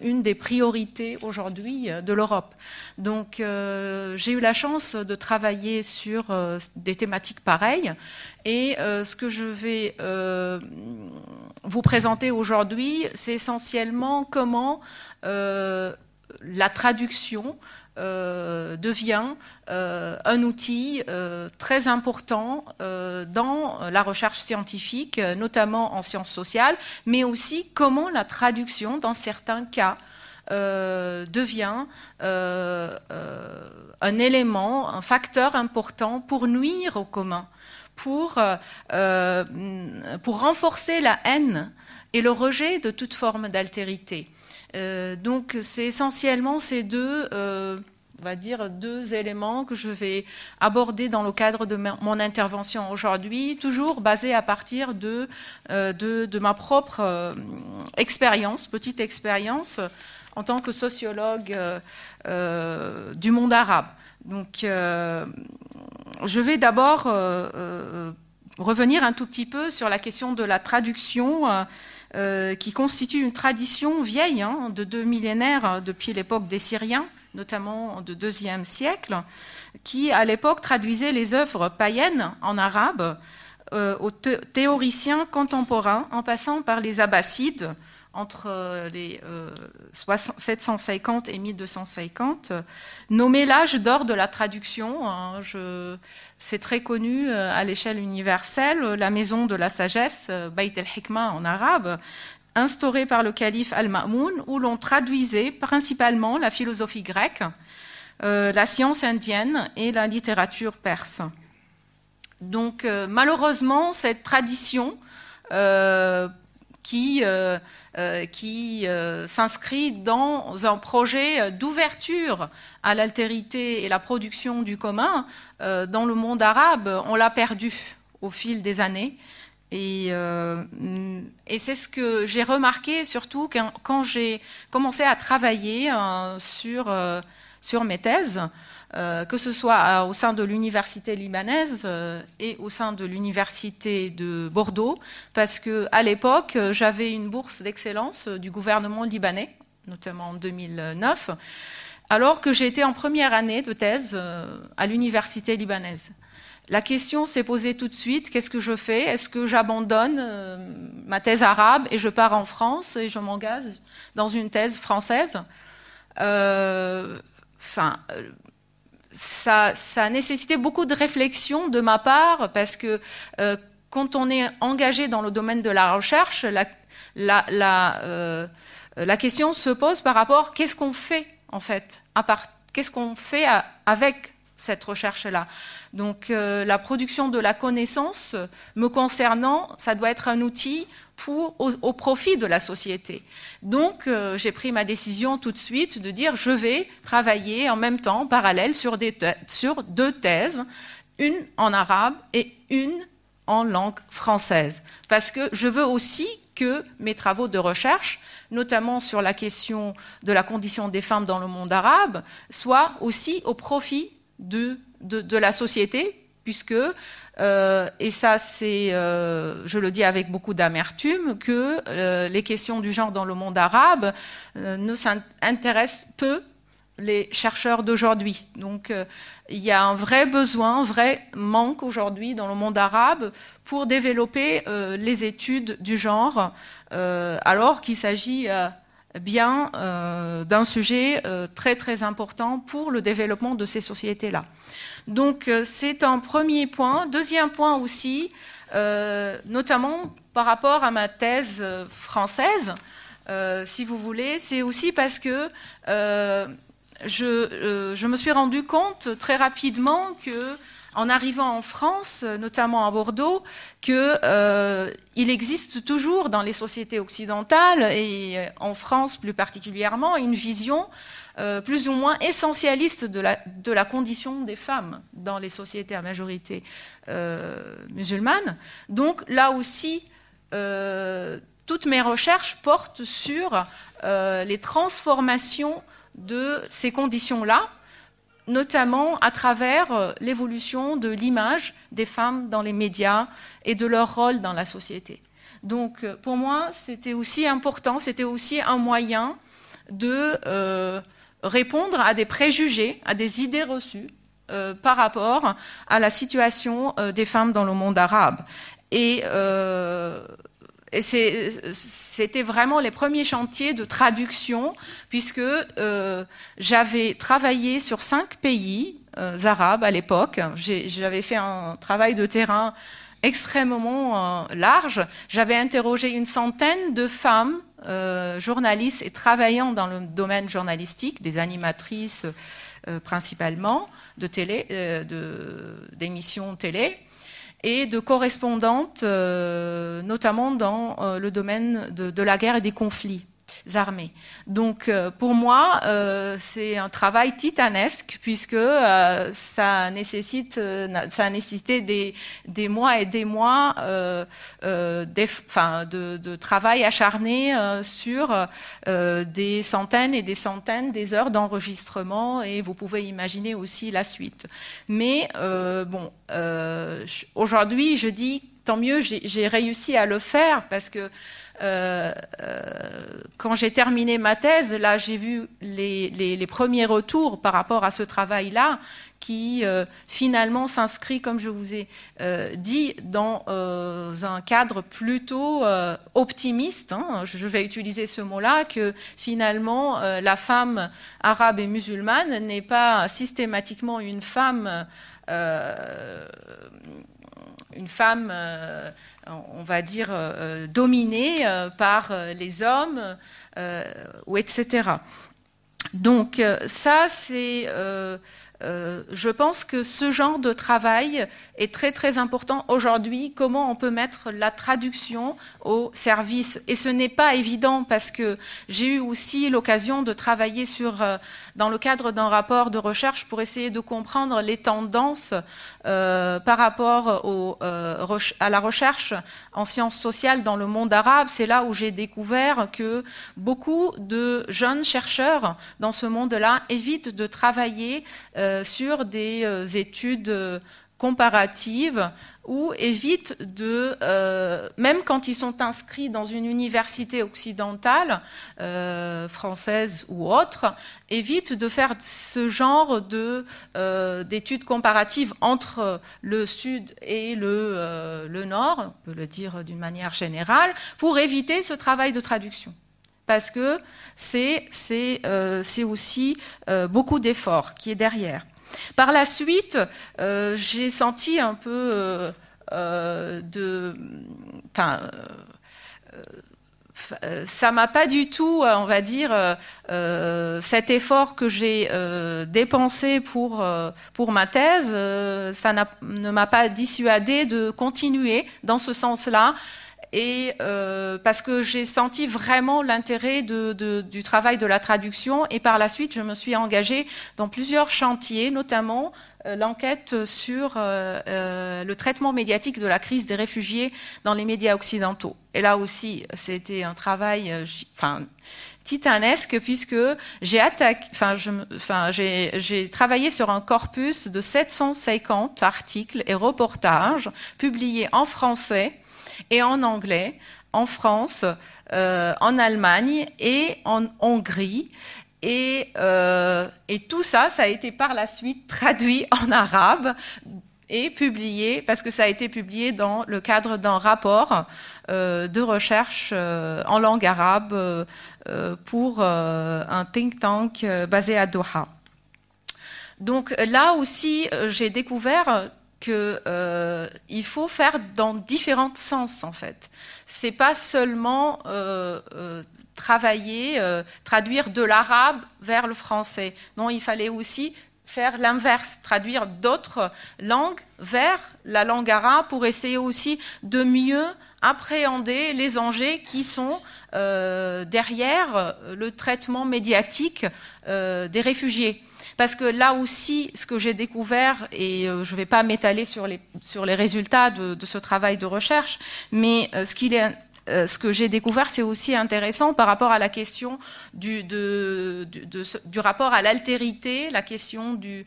une des priorités aujourd'hui de l'Europe. Donc j'ai eu la chance de travailler sur des thématiques pareilles, et ce que je vais vous présenter aujourd'hui, c'est essentiellement comment la traduction euh, devient euh, un outil euh, très important dans la recherche scientifique, notamment en sciences sociales, mais aussi comment la traduction, dans certains cas, devient un élément, un facteur important pour nuire au commun, pour, pour renforcer la haine et le rejet de toute forme d'altérité. Euh, donc c'est essentiellement ces deux, euh, on va dire, deux éléments que je vais aborder dans le cadre de mon intervention aujourd'hui, toujours basé à partir de, euh, de, ma propre expérience, petite expérience en tant que sociologue du monde arabe. Donc je vais d'abord revenir un tout petit peu sur la question de la traduction euh, qui constitue une tradition vieille hein, de deux millénaires euh, depuis l'époque des Syriens, notamment de deuxième siècle, qui à l'époque traduisait les œuvres païennes en arabe euh, aux théoriciens contemporains, en passant par les Abbassides entre les 750 et 1250, nommé l'âge d'or de la traduction. Hein, c'est très connu euh, à l'échelle universelle, la maison de la sagesse, euh, Bayt el-Hikmah en arabe, instaurée par le calife Al-Ma'moun, où l'on traduisait principalement la philosophie grecque, euh, la science indienne et la littérature perse. Donc malheureusement, cette tradition qui euh, qui euh, s'inscrit dans un projet d'ouverture à l'altérité et la production du commun euh, dans le monde arabe. On l'a perdu au fil des années. Et, et c'est ce que j'ai remarqué surtout quand, quand j'ai commencé à travailler sur, sur mes thèses. Euh, que ce soit euh, au sein de l'université libanaise euh, et au sein de l'université de Bordeaux, parce qu'à l'époque, j'avais une bourse d'excellence du gouvernement libanais, notamment en 2009, alors que j'étais en première année de thèse à l'université libanaise. La question s'est posée tout de suite, qu'est-ce que je fais? Est-ce que j'abandonne ma thèse arabe et je pars en France et je m'engage dans une thèse française? Enfin, ça, a nécessité beaucoup de réflexion de ma part parce que euh, quand on est engagé dans le domaine de la recherche, la, euh, question se pose par rapport qu'est-ce qu'on fait en fait, qu'est-ce qu'on fait avec cette recherche-là. Donc euh, la production de la connaissance me concernant, ça doit être un outil au, profit de la société. Donc, euh, j'ai pris ma décision tout de suite de dire je vais travailler en même temps, en parallèle, sur, sur deux thèses, une en arabe et une en langue française. Parce que je veux aussi que mes travaux de recherche, notamment sur la question de la condition des femmes dans le monde arabe, soient aussi au profit de, la société, puisque euh, et ça, c'est, euh, je le dis avec beaucoup d'amertume, que euh, les questions du genre dans le monde arabe ne s'intéressent peu les chercheurs d'aujourd'hui. Donc il y a un vrai besoin, un vrai manque aujourd'hui dans le monde arabe pour développer les études du genre, alors qu'il s'agit bien d'un sujet très très important pour le développement de ces sociétés-là. Donc c'est un premier point. Deuxième point aussi, notamment par rapport à ma thèse française. si vous voulez, c'est aussi parce que euh, je, me suis rendu compte très rapidement que, en arrivant en France, notamment à Bordeaux, qu'il euh, existe toujours dans les sociétés occidentales et euh, en France plus particulièrement une vision plus ou moins essentialiste de la, condition des femmes dans les sociétés à majorité musulmane. Donc là aussi, toutes mes recherches portent sur les transformations de ces conditions-là, notamment à travers euh, l'évolution de l'image des femmes dans les médias et de leur rôle dans la société. Donc euh, pour moi, c'était aussi important, c'était aussi un moyen de euh, répondre à des préjugés, à des idées reçues par rapport à la situation des femmes dans le monde arabe. Et c'était vraiment les premiers chantiers de traduction, puisque euh, j'avais travaillé sur cinq pays euh, arabes à l'époque. J'avais fait un travail de terrain extrêmement euh, large. J'avais interrogé une centaine de femmes journalistes et travaillant dans le domaine journalistique, des animatrices principalement de télé, d'émissions télé et de correspondantes, euh, notamment dans euh, le domaine de, la guerre et des conflits armées. Donc euh, pour moi, euh, c'est un travail titanesque puisque euh, ça nécessite, ça a nécessité des, des, mois et des mois de, de, travail acharné sur des centaines et des centaines des heures d'enregistrement et vous pouvez imaginer aussi la suite. Mais bon, aujourd'hui, je dis tant mieux, j'ai réussi à le faire parce que euh, euh, quand j'ai terminé ma thèse, là, j'ai vu les, premiers retours par rapport à ce travail-là, qui euh, finalement s'inscrit, comme je vous ai dit, dans un cadre plutôt optimiste. Hein. je vais utiliser ce mot-là, que finalement la femme arabe et musulmane n'est pas systématiquement une femme, une femme on va dire, euh, euh, dominée euh, par les hommes, ou etc. Donc ça, c'est euh, je pense que ce genre de travail est très très important aujourd'hui. Comment on peut mettre la traduction au service? Et ce n'est pas évident parce que j'ai eu aussi l'occasion de travailler sur, euh, dans le cadre d'un rapport de recherche pour essayer de comprendre les tendances euh, par rapport à la recherche en sciences sociales dans le monde arabe. C'est là où j'ai découvert que beaucoup de jeunes chercheurs dans ce monde-là évitent de travailler sur des euh, études euh, comparatives ou évitent de, même quand ils sont inscrits dans une université occidentale, française ou autre, évitent de faire ce genre de, d'études comparatives entre le Sud et le, le Nord, on peut le dire d'une manière générale, pour éviter ce travail de traduction. Parce que c'est, c'est aussi beaucoup d'efforts qui est derrière. Par la suite, euh, j'ai senti un peu euh, euh, de. Enfin, ça m'a pas du tout, on va dire, cet effort que j'ai dépensé pour, pour ma thèse, ça ne m'a pas dissuadé de continuer dans ce sens-là et euh, parce que j'ai senti vraiment l'intérêt du travail de la traduction et par la suite je me suis engagée dans plusieurs chantiers, notamment euh, l'enquête sur euh, le traitement médiatique de la crise des réfugiés dans les médias occidentaux. Et là aussi, c'était un travail, enfin titanesque puisque j'ai enfin, enfin, j'ai travaillé sur un corpus de 750 articles et reportages publiés en français et en anglais en France, euh, en Allemagne et en Hongrie. Et, et, tout ça, ça a été par la suite traduit *laughs* en arabe et publié, parce que ça a été publié dans le cadre d'un rapport de recherche en langue arabe pour un think tank basé à Doha. Donc là aussi, j'ai découvert qu'il euh, faut faire dans différents sens en fait. C'est pas seulement euh, euh, travailler, traduire de l'arabe vers le français. Non, il fallait aussi faire l'inverse, traduire d'autres langues vers la langue arabe pour essayer aussi de mieux appréhender les enjeux qui sont derrière le traitement médiatique des réfugiés. Parce que là aussi, ce que j'ai découvert, et euh, je ne vais pas m'étaler sur les, sur les résultats de, ce travail de recherche, mais euh, ce qu'il est euh, ce que j'ai découvert, c'est aussi intéressant par rapport à la question du, rapport à l'altérité, la question du,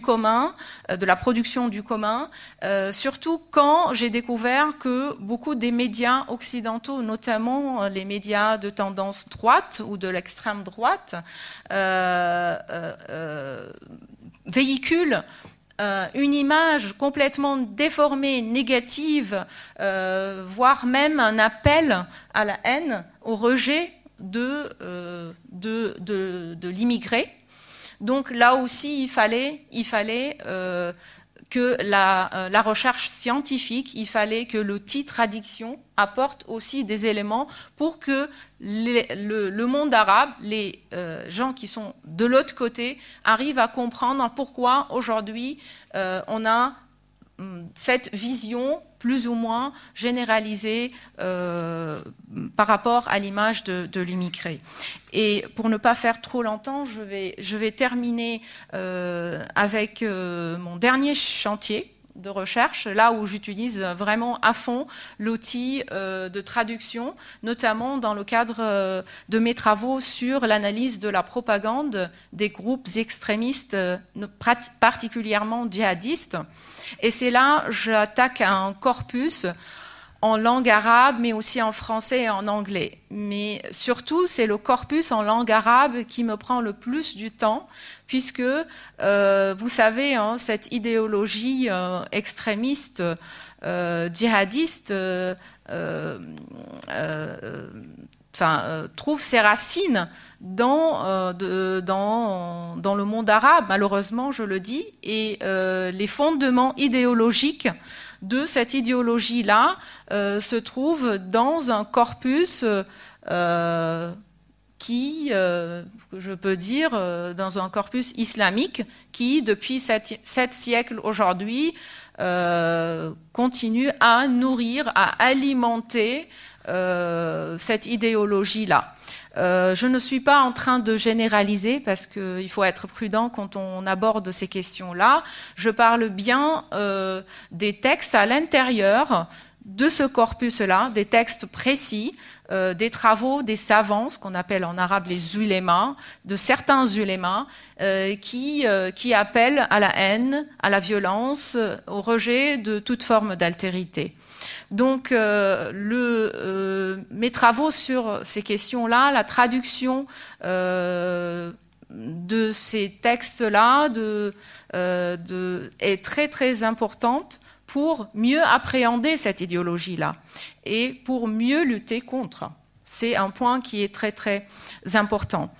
commun, euh, de la production du commun, euh, surtout quand j'ai découvert que beaucoup des médias occidentaux, notamment les médias de tendance droite ou de l'extrême droite, véhiculent euh, une image complètement déformée, négative, euh, voire même un appel à la haine, au rejet de, euh, de, de, l'immigré. Donc là aussi, il fallait, il fallait que la, la, recherche scientifique, il fallait que l'outil traduction apporte aussi des éléments pour que le, monde arabe, les euh, gens qui sont de l'autre côté, arrivent à comprendre pourquoi aujourd'hui euh, on a hum, cette vision plus ou moins généralisée euh, par rapport à l'image de, l'immigré. Et pour ne pas faire trop longtemps, je vais, terminer avec mon dernier chantier de recherche, là où j'utilise vraiment à fond l'outil euh, de traduction, notamment dans le cadre euh, de mes travaux sur l'analyse de la propagande des groupes extrémistes, euh, particulièrement djihadistes. Et c'est là, j'attaque un corpus en langue arabe, mais aussi en français et en anglais. Mais surtout, c'est le corpus en langue arabe qui me prend le plus du temps, puisque, euh, vous savez, hein, cette idéologie euh, extrémiste, euh, djihadiste, trouve ses racines dans, dans, le monde arabe, malheureusement, je le dis, et les fondements idéologiques de cette idéologie-là euh, se trouve dans un corpus euh, qui, euh, je peux dire, dans un corpus islamique qui, depuis sept, siècles aujourd'hui, continue à nourrir, à alimenter cette idéologie-là. Euh, je ne suis pas en train de généraliser parce qu'il faut être prudent quand on aborde ces questions-là. Je parle bien euh, des textes à l'intérieur de ce corpus-là, des textes précis, euh, des travaux des savants, ce qu'on appelle en arabe les ulémas, de certains ulémas, qui, qui appellent à la haine, à la violence, au rejet de toute forme d'altérité. Donc, euh, euh, mes travaux sur ces questions-là, la traduction euh, de ces textes-là est très très importante pour mieux appréhender cette idéologie-là et pour mieux lutter contre. C'est un point qui est très très important.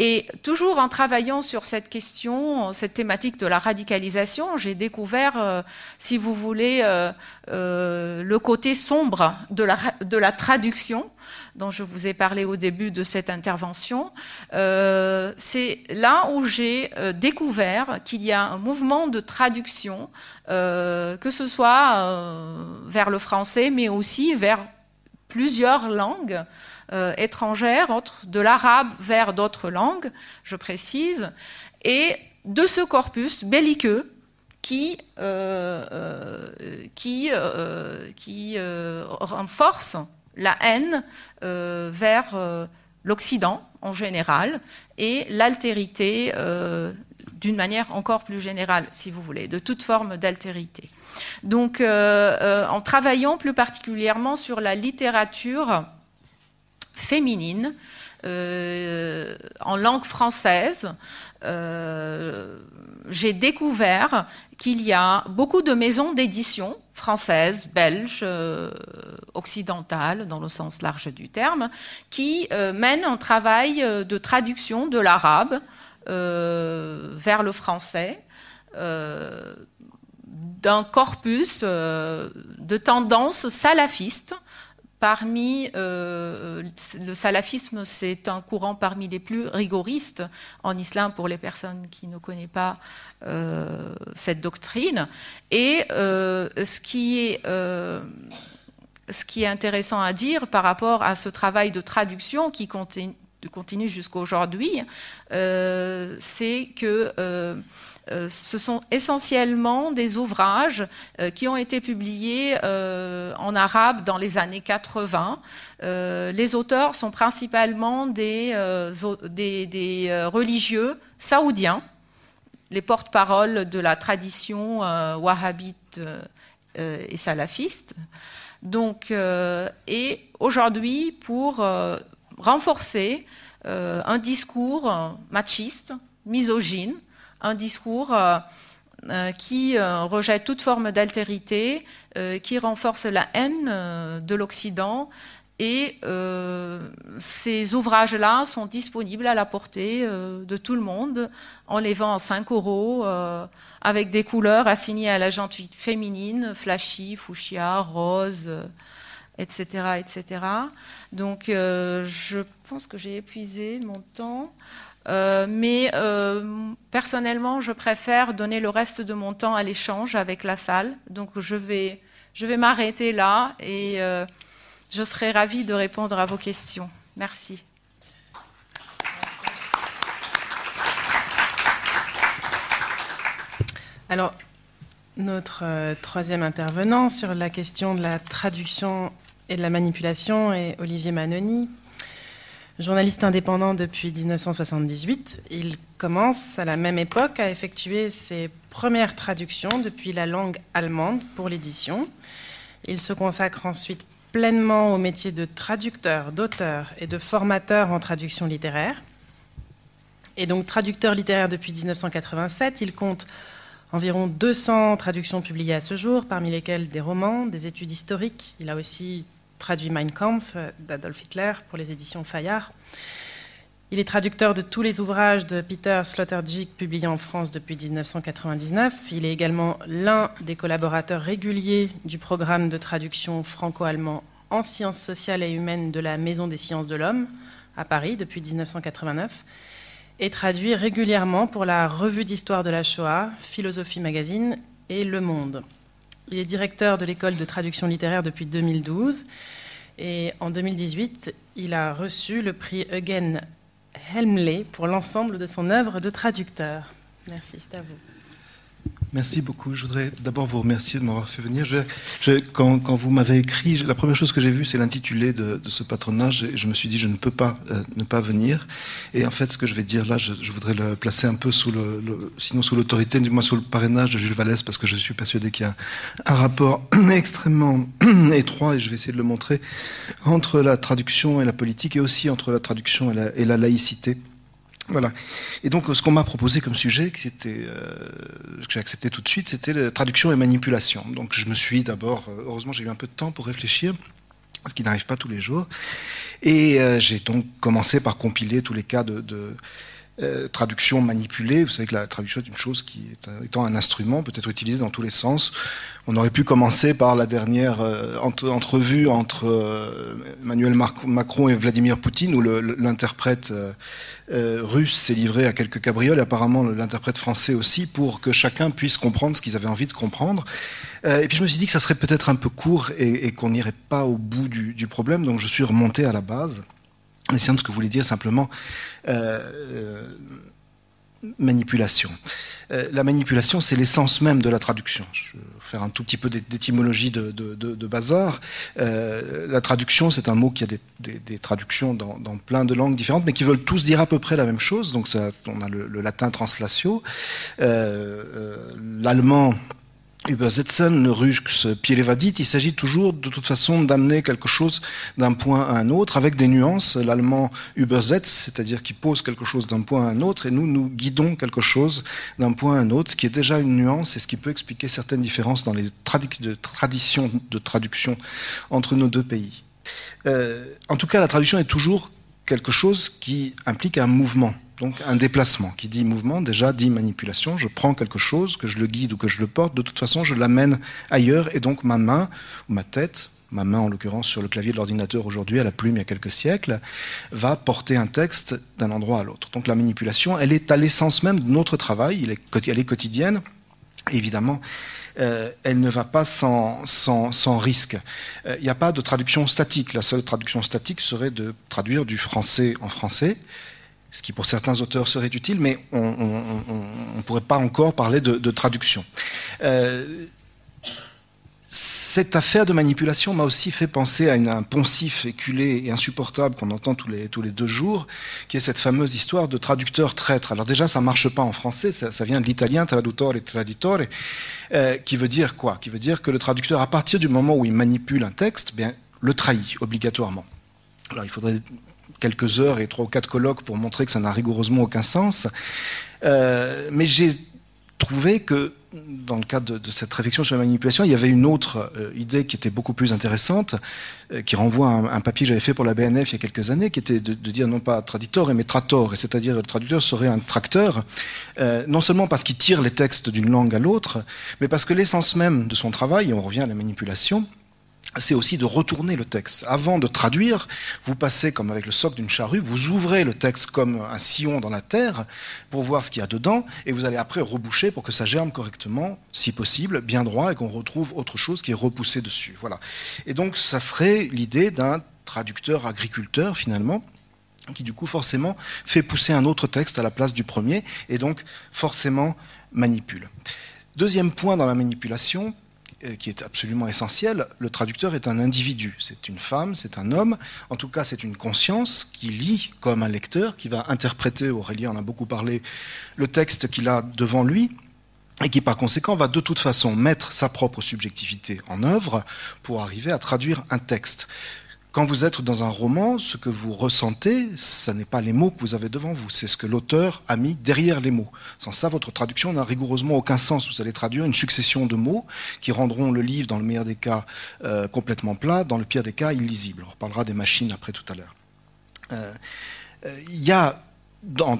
Et toujours en travaillant sur cette question, cette thématique de la radicalisation, j'ai découvert, euh, si vous voulez, euh, euh, le côté sombre de la, de la, traduction dont je vous ai parlé au début de cette intervention. C'est là où j'ai découvert qu'il y a un mouvement de traduction, que ce soit vers le français, mais aussi vers plusieurs langues euh, étrangères, de l'arabe vers d'autres langues, je précise, et de ce corpus belliqueux qui, euh, euh, renforce la haine vers l'Occident en général et l'altérité d'une manière encore plus générale, si vous voulez, de toute forme d'altérité. Donc, en travaillant plus particulièrement sur la littérature féminine en langue française, j'ai découvert qu'il y a beaucoup de maisons d'édition françaises, belges, occidentales, dans le sens large du terme, qui mènent un travail de traduction de l'arabe vers le français d'un corpus euh, de tendances salafistes. Parmi euh, le salafisme, c'est un courant parmi les plus rigoristes en islam pour les personnes qui ne connaissent pas euh, cette doctrine. Et ce qui est ce qui est intéressant à dire par rapport à ce travail de traduction qui continue, continue jusqu'à aujourd'hui, c'est que euh, ce sont essentiellement des ouvrages euh, qui ont été publiés euh, en arabe dans les années 80. les auteurs sont principalement des, religieux saoudiens, les porte-paroles de la tradition wahhabite et salafiste. Donc, et aujourd'hui, pour renforcer un discours machiste, misogyne, un discours euh, euh, qui euh, rejette toute forme d'altérité, qui renforce la haine de l'Occident. Et ces ouvrages-là sont disponibles à la portée de tout le monde en les vend à 5 euros avec des couleurs assignées à la gentille féminine, flashy, fuchsia, rose, etc., etc. Donc je pense que j'ai épuisé mon temps. Euh, mais euh, personnellement, je préfère donner le reste de mon temps à l'échange avec la salle. Donc je vais, je vais m'arrêter là et euh, je serai ravie de répondre à vos questions. Merci. Alors, notre troisième intervenant sur la question de la traduction et de la manipulation est Olivier Manoni, Journaliste indépendant depuis 1978, il commence à la même époque à effectuer ses premières traductions depuis la langue allemande pour l'édition. Il se consacre ensuite pleinement au métier de traducteur, d'auteur et de formateur en traduction littéraire. Et donc traducteur littéraire depuis 1987, il compte environ 200 traductions publiées à ce jour, parmi lesquelles des romans, des études historiques. Il a aussi traduit Mein Kampf d'Adolf Hitler pour les éditions Fayard. Il est traducteur de tous les ouvrages de Peter Sloterdijk publiés en France depuis 1999. Il est également l'un des collaborateurs réguliers du programme de traduction franco-allemand en sciences sociales et humaines de la Maison des sciences de l'homme à Paris depuis 1989 et traduit régulièrement pour la Revue d'histoire de la Shoah, Philosophie Magazine et Le Monde. Il est directeur de l'école de traduction littéraire depuis 2012. Et en 2018, il a reçu le prix Eugen Helmley pour l'ensemble de son œuvre de traducteur. Merci, c'est à vous. Merci beaucoup. Je voudrais d'abord vous remercier de m'avoir fait venir. Quand, vous m'avez écrit, la première chose que j'ai vue, c'est l'intitulé de, ce patronage. Et je me suis dit, je ne peux pas euh, ne pas venir. Et en fait, ce que je vais dire là, je, voudrais le placer un peu sous sinon sous l'autorité, du moins sous le parrainage de Jules Vallès, parce que je suis persuadé qu'il y a un, rapport *clears throat* extrêmement *clears throat* étroit, et je vais essayer de le montrer, entre la traduction et la politique, et aussi entre la traduction et et la laïcité. Voilà. Et donc, ce qu'on m'a proposé comme sujet, euh, que j'ai accepté tout de suite, c'était la traduction et manipulation. Donc, je me suis d'abord, euh, heureusement, j'ai eu un peu de temps pour réfléchir, ce qui n'arrive pas tous les jours. Et euh, j'ai donc commencé par compiler tous les cas de euh, traduction manipulée. Vous savez que la traduction est une chose qui, est, étant un instrument, peut être utilisée dans tous les sens. On aurait pu commencer par la dernière euh, entrevue entre euh, Emmanuel Macron et Vladimir Poutine, où l'interprète russe s'est livré à quelques cabrioles, et apparemment l'interprète français aussi, pour que chacun puisse comprendre ce qu'ils avaient envie de comprendre. et puis je me suis dit que ça serait peut-être un peu court et, qu'on n'irait pas au bout du problème, donc je suis remonté à la base essayant de ce que voulait dire simplement euh, euh, manipulation. Euh, la manipulation, c'est l'essence même de la traduction. Je vais faire un tout petit peu d'étymologie de, bazar. la traduction, c'est un mot qui a des, traductions dans, plein de langues différentes, mais qui veulent tous dire à peu près la même chose. Donc, on a le, le latin translatio, l'allemand Übersetzen, Rux, Pielevadit, il s'agit toujours de toute façon d'amener quelque chose d'un point à un autre avec des nuances. L'allemand Übersetz, c'est-à-dire qui pose quelque chose d'un point à un autre, et nous, nous guidons quelque chose d'un point à un autre, ce qui est déjà une nuance et ce qui peut expliquer certaines différences dans les de traditions de traduction entre nos deux pays. Euh, en tout cas, la traduction est toujours quelque chose qui implique un mouvement. Donc un déplacement. Qui dit mouvement, déjà dit manipulation. Je prends quelque chose, que je le guide ou que je le porte, de toute façon, je l'amène ailleurs. Et donc ma main, ou ma tête, ma main en l'occurrence sur le clavier de l'ordinateur aujourd'hui, à la plume il y a quelques siècles, va porter un texte d'un endroit à l'autre. Donc la manipulation, elle est à l'essence même de notre travail, elle est quotidienne. Évidemment, euh, elle ne va pas sans, risque. Euh, il n'y a pas de traduction statique. La seule traduction statique serait de traduire du français en français ce qui pour certains auteurs serait utile, mais on ne pourrait pas encore parler de, traduction. Euh, cette affaire de manipulation m'a aussi fait penser à un poncif éculé et insupportable qu'on entend tous les, tous les deux jours, qui est cette fameuse histoire de traducteur traître. Alors déjà, ça marche pas en français, ça, vient de l'italien traduttore et traditore, euh, qui veut dire quoi? Qui veut dire que le traducteur, à partir du moment où il manipule un texte, bien, le trahit obligatoirement. Alors il faudrait quelques heures et trois ou quatre colloques pour montrer que ça n'a rigoureusement aucun sens. Euh, mais j'ai trouvé que dans le cadre de, cette réflexion sur la manipulation, il y avait une autre euh, idée qui était beaucoup plus intéressante, euh, qui renvoie à un, papier que j'avais fait pour la BNF il y a quelques années, qui était de, dire non pas traditor, mais trator, c'est-à-dire le traducteur serait un tracteur, non seulement parce qu'il tire les textes d'une langue à l'autre, mais parce que l'essence même de son travail, et on revient à la manipulation, c'est aussi de retourner le texte. Avant de traduire, vous passez comme avec le soc d'une charrue, vous ouvrez le texte comme un sillon dans la terre pour voir ce qu'il y a dedans, et vous allez après reboucher pour que ça germe correctement, si possible, bien droit, et qu'on retrouve autre chose qui est repoussé dessus. Voilà. Et donc, ça serait l'idée d'un traducteur agriculteur finalement, qui du coup forcément fait pousser un autre texte à la place du premier, et donc forcément manipule. Deuxième point dans la manipulation, qui est absolument essentiel, le traducteur est un individu. C'est une femme, c'est un homme. En tout cas, c'est une conscience qui lit comme un lecteur, qui va interpréter, Aurélien en a beaucoup parlé, le texte qu'il a devant lui, et qui par conséquent va de toute façon mettre sa propre subjectivité en œuvre pour arriver à traduire un texte. Quand vous êtes dans un roman, ce que vous ressentez, ce n'est pas les mots que vous avez devant vous, c'est ce que l'auteur a mis derrière les mots. Sans ça, votre traduction n'a rigoureusement aucun sens. Vous allez traduire une succession de mots qui rendront le livre, dans le meilleur des cas, euh, complètement plat, dans le pire des cas, illisible. On reparlera des machines après tout à l'heure. Euh, euh, il y a dans,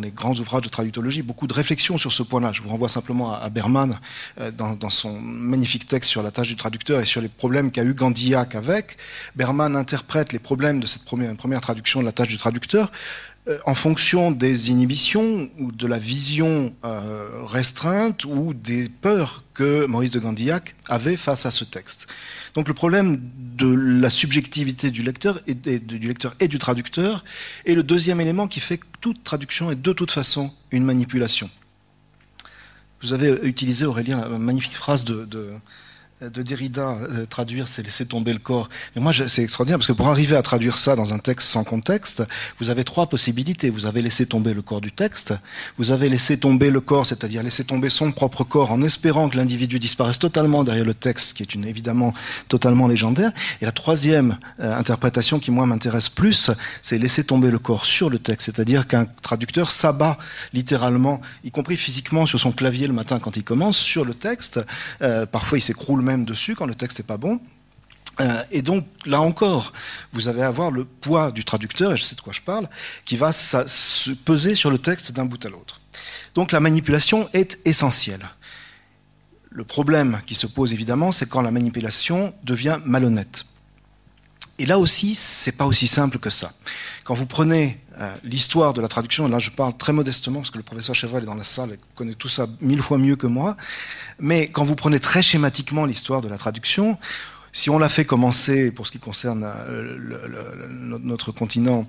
les grands ouvrages de traductologie, beaucoup de réflexions sur ce point-là. Je vous renvoie simplement à, Berman euh, dans, son magnifique texte sur la tâche du traducteur et sur les problèmes qu'a eu Gandillac avec. Berman interprète les problèmes de cette première, traduction de la tâche du traducteur euh, en fonction des inhibitions ou de la vision euh, restreinte ou des peurs que Maurice de Gandillac avait face à ce texte. Donc le problème de la subjectivité du lecteur et, du traducteur est le deuxième élément qui fait que toute traduction est de toute façon une manipulation. Vous avez utilisé, Aurélien, la magnifique phrase de Derrida, euh, traduire, c'est laisser tomber le corps. Mais moi, c'est extraordinaire parce que pour arriver à traduire ça dans un texte sans contexte, vous avez trois possibilités. Vous avez laissé tomber le corps du texte, vous avez laissé tomber le corps, c'est-à-dire laisser tomber son propre corps en espérant que l'individu disparaisse totalement derrière le texte, qui est une, évidemment totalement légendaire. Et la troisième euh, interprétation qui, moi, m'intéresse plus, c'est laisser tomber le corps sur le texte, c'est-à-dire qu'un traducteur s'abat littéralement, y compris physiquement, sur son clavier le matin quand il commence, sur le texte. Euh, parfois, il s'écroule même dessus quand le texte n'est pas bon. Euh, et donc, là encore, vous allez avoir le poids du traducteur, et je sais de quoi je parle, qui va se peser sur le texte d'un bout à l'autre. Donc, la manipulation est essentielle. Le problème qui se pose évidemment, c'est quand la manipulation devient malhonnête. Et là aussi, c'est pas aussi simple que ça. Quand vous prenez euh, l'histoire de la traduction, et là je parle très modestement parce que le professeur Chevrel est dans la salle et connaît tout ça mille fois mieux que moi, mais quand vous prenez très schématiquement l'histoire de la traduction, si on l'a fait commencer pour ce qui concerne euh, notre continent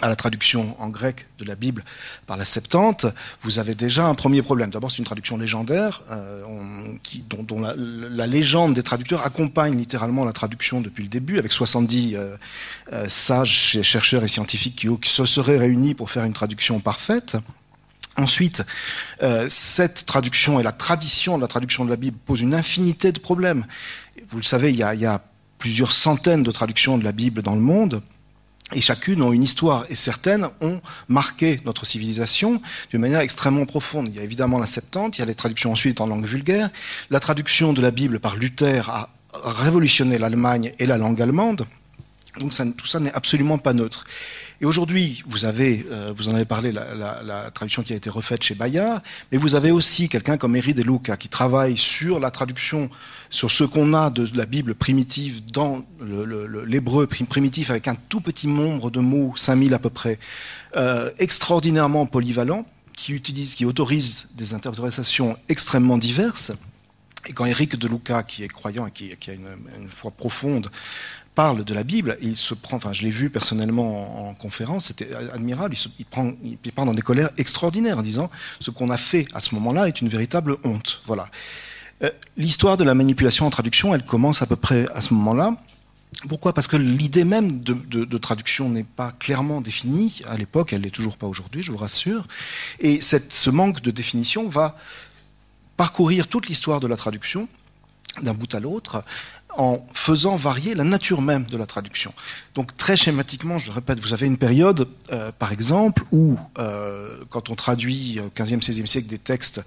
à la traduction en grec de la Bible par la Septante, vous avez déjà un premier problème. D'abord, c'est une traduction légendaire, euh, dont, la, légende des traducteurs accompagne littéralement la traduction depuis le début, avec 70 euh, euh, sages, chercheurs et scientifiques qui, se seraient réunis pour faire une traduction parfaite. Ensuite, cette traduction et la tradition de la traduction de la Bible posent une infinité de problèmes. Vous le savez, il y a plusieurs centaines de traductions de la Bible dans le monde. Et chacune ont une histoire, et certaines ont marqué notre civilisation d'une manière extrêmement profonde. Il y a évidemment la Septante, il y a les traductions ensuite en langue vulgaire. La traduction de la Bible par Luther a révolutionné l'Allemagne et la langue allemande. Donc ça, tout ça n'est absolument pas neutre. Et aujourd'hui, vous avez, euh, vous en avez parlé, la, traduction qui a été refaite chez Bayard, mais vous avez aussi quelqu'un comme Eri De Luca qui travaille sur la traduction, sur ce qu'on a de la Bible primitive dans l'hébreu primitif avec un tout petit nombre de mots, 5000 à peu près, euh, extraordinairement polyvalent, qui utilise, qui autorise des interprétations extrêmement diverses. Et quand Éric De Luca, qui est croyant et qui, a une foi profonde, parle de la Bible, il se prend, enfin je l'ai vu personnellement en, en conférence, c'était admirable, il, prend, part dans des colères extraordinaires en disant ce qu'on a fait à ce moment-là est une véritable honte. Voilà. Euh, L'histoire de la manipulation en traduction, elle commence à peu près à ce moment-là. Pourquoi? Parce que l'idée même de, traduction n'est pas clairement définie. À l'époque, elle n'est toujours pas aujourd'hui, je vous rassure. Et ce manque de définition va parcourir toute l'histoire de la traduction d'un bout à l'autre en faisant varier la nature même de la traduction. Donc très schématiquement, je répète, vous avez une période, euh, par exemple, où euh, quand on traduit au 15e, 16e siècle des textes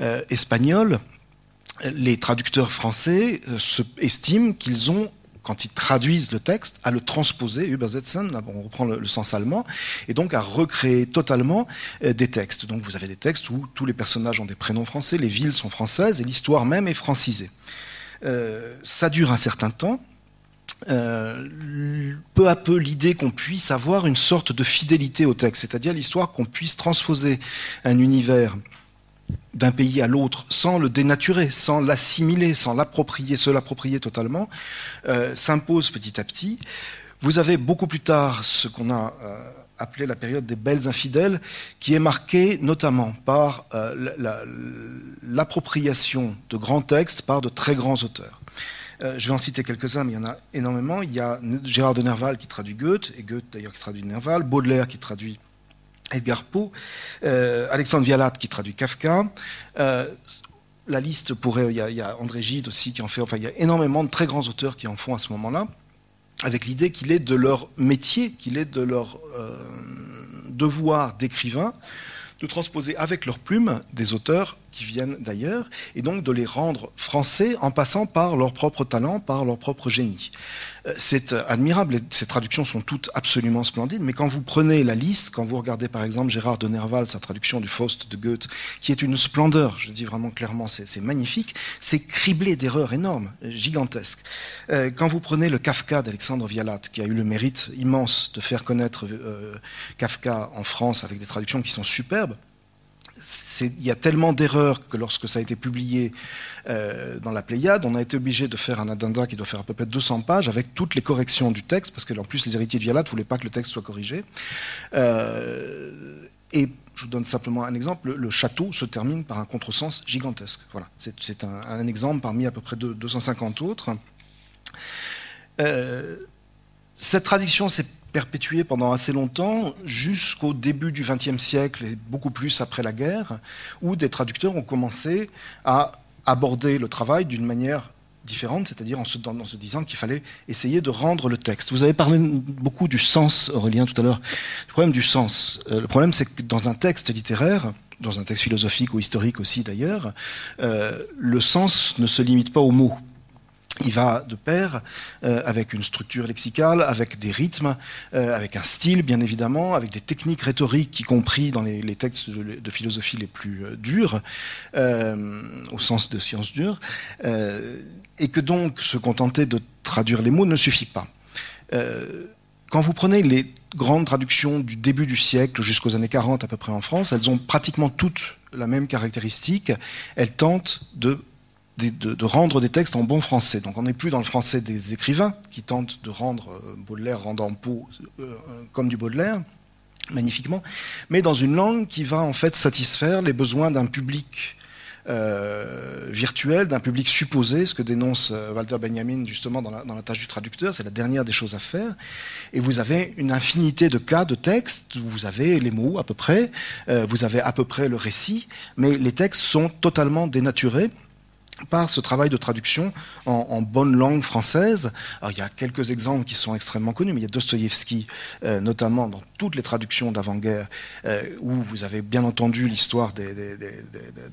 euh, espagnols, les traducteurs français estiment qu'ils ont quand ils traduisent le texte, à le transposer, Übersetzen, là, on reprend le, sens allemand, et donc à recréer totalement des textes. Donc vous avez des textes où tous les personnages ont des prénoms français, les villes sont françaises, et l'histoire même est francisée. Euh, ça dure un certain temps. Euh, peu à peu l'idée qu'on puisse avoir une sorte de fidélité au texte, c'est-à-dire l'histoire qu'on puisse transposer un univers d'un pays à l'autre sans le dénaturer, sans l'assimiler, sans l'approprier, se l'approprier totalement, euh, s'impose petit à petit. Vous avez beaucoup plus tard ce qu'on a euh, appelé la période des belles infidèles, qui est marquée notamment par euh, l'appropriation la, la, de grands textes par de très grands auteurs. Euh, je vais en citer quelques-uns, mais il y en a énormément. Il y a Gérard de Nerval qui traduit Goethe, et Goethe d'ailleurs qui traduit Nerval, Baudelaire qui traduit Edgar Poe, euh, Alexandre Vialat qui traduit Kafka. La liste pourrait, il y, a, il y, a, André Gide aussi qui en fait, enfin il y a énormément de très grands auteurs qui en font à ce moment-là, avec l'idée qu'il est de leur métier, qu'il est de leur euh, devoir d'écrivain, de transposer avec leur plume des auteurs qui viennent d'ailleurs, et donc de les rendre français en passant par leur propre talent, par leur propre génie. C'est admirable, ces traductions sont toutes absolument splendides, mais quand vous prenez la liste, quand vous regardez par exemple Gérard de Nerval, sa traduction du Faust de Goethe, qui est une splendeur, je dis vraiment clairement, c'est magnifique, c'est criblé d'erreurs énormes, gigantesques. Quand vous prenez le Kafka d'Alexandre Vialat, qui a eu le mérite immense de faire connaître euh, Kafka en France avec des traductions qui sont superbes, il y a tellement d'erreurs que lorsque ça a été publié euh, dans la Pléiade, on a été obligé de faire un addenda qui doit faire à peu près 200 pages avec toutes les corrections du texte, parce que en plus les héritiers de Vialat ne voulaient pas que le texte soit corrigé. Euh, et je vous donne simplement un exemple, le, château se termine par un contresens gigantesque. Voilà, c'est un, exemple parmi à peu près de, 250 autres. Euh, cette traduction s'est perpétuée pendant assez longtemps, jusqu'au début du XXe siècle et beaucoup plus après la guerre, où des traducteurs ont commencé à aborder le travail d'une manière différente, c'est-à-dire en se, disant qu'il fallait essayer de rendre le texte. Vous avez parlé beaucoup du sens, Aurélien, tout à l'heure. Le problème du sens. Euh, le problème, c'est que dans un texte littéraire, dans un texte philosophique ou historique aussi d'ailleurs, euh, le sens ne se limite pas aux mots il va de pair euh, avec une structure lexicale, avec des rythmes, euh, avec un style bien évidemment, avec des techniques rhétoriques, y compris dans les, textes de, philosophie les plus euh, durs, au sens de sciences dures, et que donc se contenter de traduire les mots ne suffit pas. Quand vous prenez les grandes traductions du début du siècle jusqu'aux années 40 à peu près en France, elles ont pratiquement toutes la même caractéristique. Elles tentent de de, rendre des textes en bon français. Donc on n'est plus dans le français des écrivains qui tentent de rendre euh, Baudelaire rendant Pau euh, comme du Baudelaire, magnifiquement, mais dans une langue qui va en fait satisfaire les besoins d'un public virtuel, d'un public supposé, ce que dénonce Walter Benjamin justement dans la tâche du traducteur, c'est la dernière des choses à faire. Et vous avez une infinité de cas de textes où vous avez les mots à peu près, vous avez à peu près le récit, mais les textes sont totalement dénaturés par ce travail de traduction en, bonne langue française. il y a quelques exemples qui sont extrêmement connus, mais il y a Dostoïevski, euh, notamment dans toutes les traductions d'avant-guerre, euh, où vous avez bien entendu l'histoire de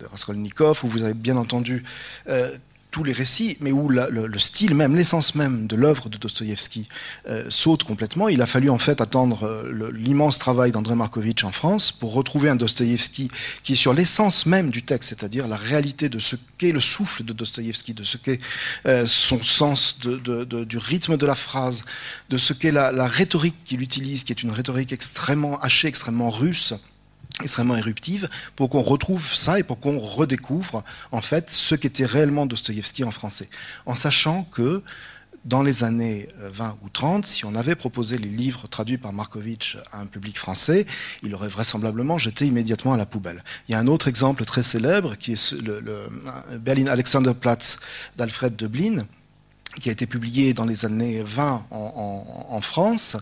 Raskolnikov, où vous avez bien entendu euh, tous les récits, mais où le, style même, l'essence même de l'œuvre de Dostoïevski euh, saute complètement. Il a fallu en fait attendre euh, l'immense travail d'André Markovitch en France pour retrouver un Dostoïevski qui est sur l'essence même du texte, c'est-à-dire la réalité de ce qu'est le souffle de Dostoïevski, de ce qu'est euh, son sens du rythme de la phrase, de ce qu'est la, la rhétorique qu'il utilise, qui est une rhétorique extrêmement hachée, extrêmement russe extrêmement éruptive, pour qu'on retrouve ça et pour qu'on redécouvre en fait ce qu'était réellement Dostoïevski en français. En sachant que dans les années 20 euh, ou 30, si on avait proposé les livres traduits par Markovitch à un public français, il aurait vraisemblablement jeté immédiatement à la poubelle. Il y a un autre exemple très célèbre qui est le, Berlin Alexanderplatz d'Alfred Döblin, qui a été publié dans les années 20 en, France,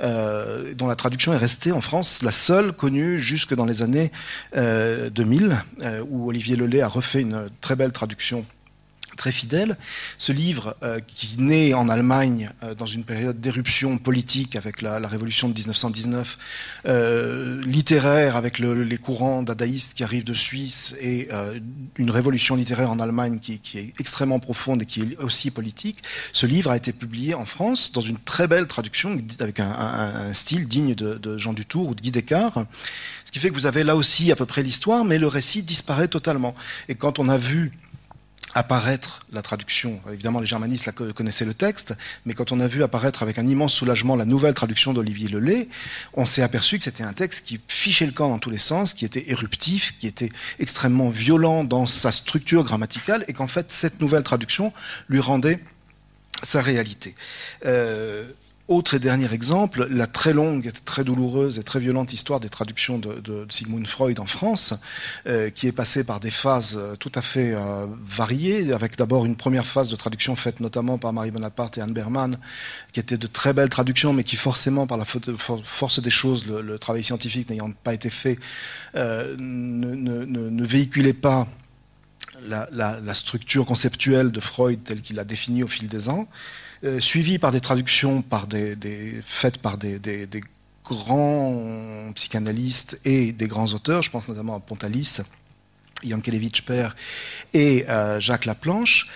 euh, dont la traduction est restée en France la seule connue jusque dans les années 2000, euh, euh, où Olivier Lelay a refait une très belle traduction très fidèle. Ce livre, euh, qui naît en Allemagne euh, dans une période d'éruption politique avec la, révolution de 1919, euh, littéraire avec les courants dadaïstes qui arrivent de Suisse et une révolution littéraire en Allemagne qui, est extrêmement profonde et qui est aussi politique, ce livre a été publié en France dans une très belle traduction avec un, style digne de, de, Jean Dutour ou de Guy Descartes. Ce qui fait que vous avez là aussi à peu près l'histoire, mais le récit disparaît totalement. Et quand on a vu apparaître la traduction. Évidemment, les germanistes connaissaient le texte, mais quand on a vu apparaître avec un immense soulagement la nouvelle traduction d'Olivier Lelay, on s'est aperçu que c'était un texte qui fichait le camp dans tous les sens, qui était éruptif, qui était extrêmement violent dans sa structure grammaticale, et qu'en fait, cette nouvelle traduction lui rendait sa réalité. Euh, autre et dernier exemple, la très longue, très douloureuse et très violente histoire des traductions de, Sigmund Freud en France, euh, qui est passée par des phases euh, tout à fait euh, variées, avec d'abord une première phase de traduction faite notamment par Marie Bonaparte et Anne Berman, qui étaient de très belles traductions, mais qui forcément, par la force des choses, le, travail scientifique n'ayant pas été fait, ne, véhiculait pas la, structure conceptuelle de Freud telle qu'il l'a définie au fil des ans. Euh, suivi par des traductions faites par des, grands psychanalystes et des grands auteurs, je pense notamment à Pontalis, Yankelevitch père et euh, Jacques Laplanche,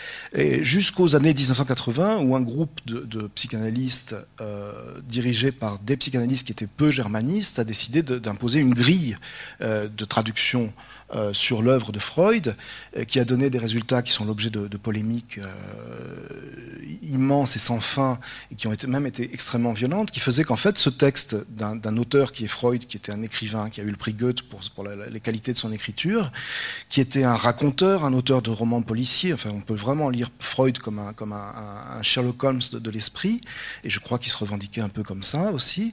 jusqu'aux années 1980 où un groupe de, psychanalystes euh, dirigé par des psychanalystes qui étaient peu germanistes a décidé d'imposer une grille de traduction euh, sur l'œuvre de Freud, euh, qui a donné des résultats qui sont l'objet de, polémiques euh, immenses et sans fin, et qui ont même été extrêmement violentes, qui faisaient qu'en fait ce texte d'un auteur qui est Freud, qui était un écrivain, qui a eu le prix Goethe pour, pour les qualités de son écriture, qui était un raconteur, un auteur de romans policiers, enfin on peut vraiment lire Freud comme un, comme un, Sherlock Holmes de, l'esprit, et je crois qu'il se revendiquait un peu comme ça aussi,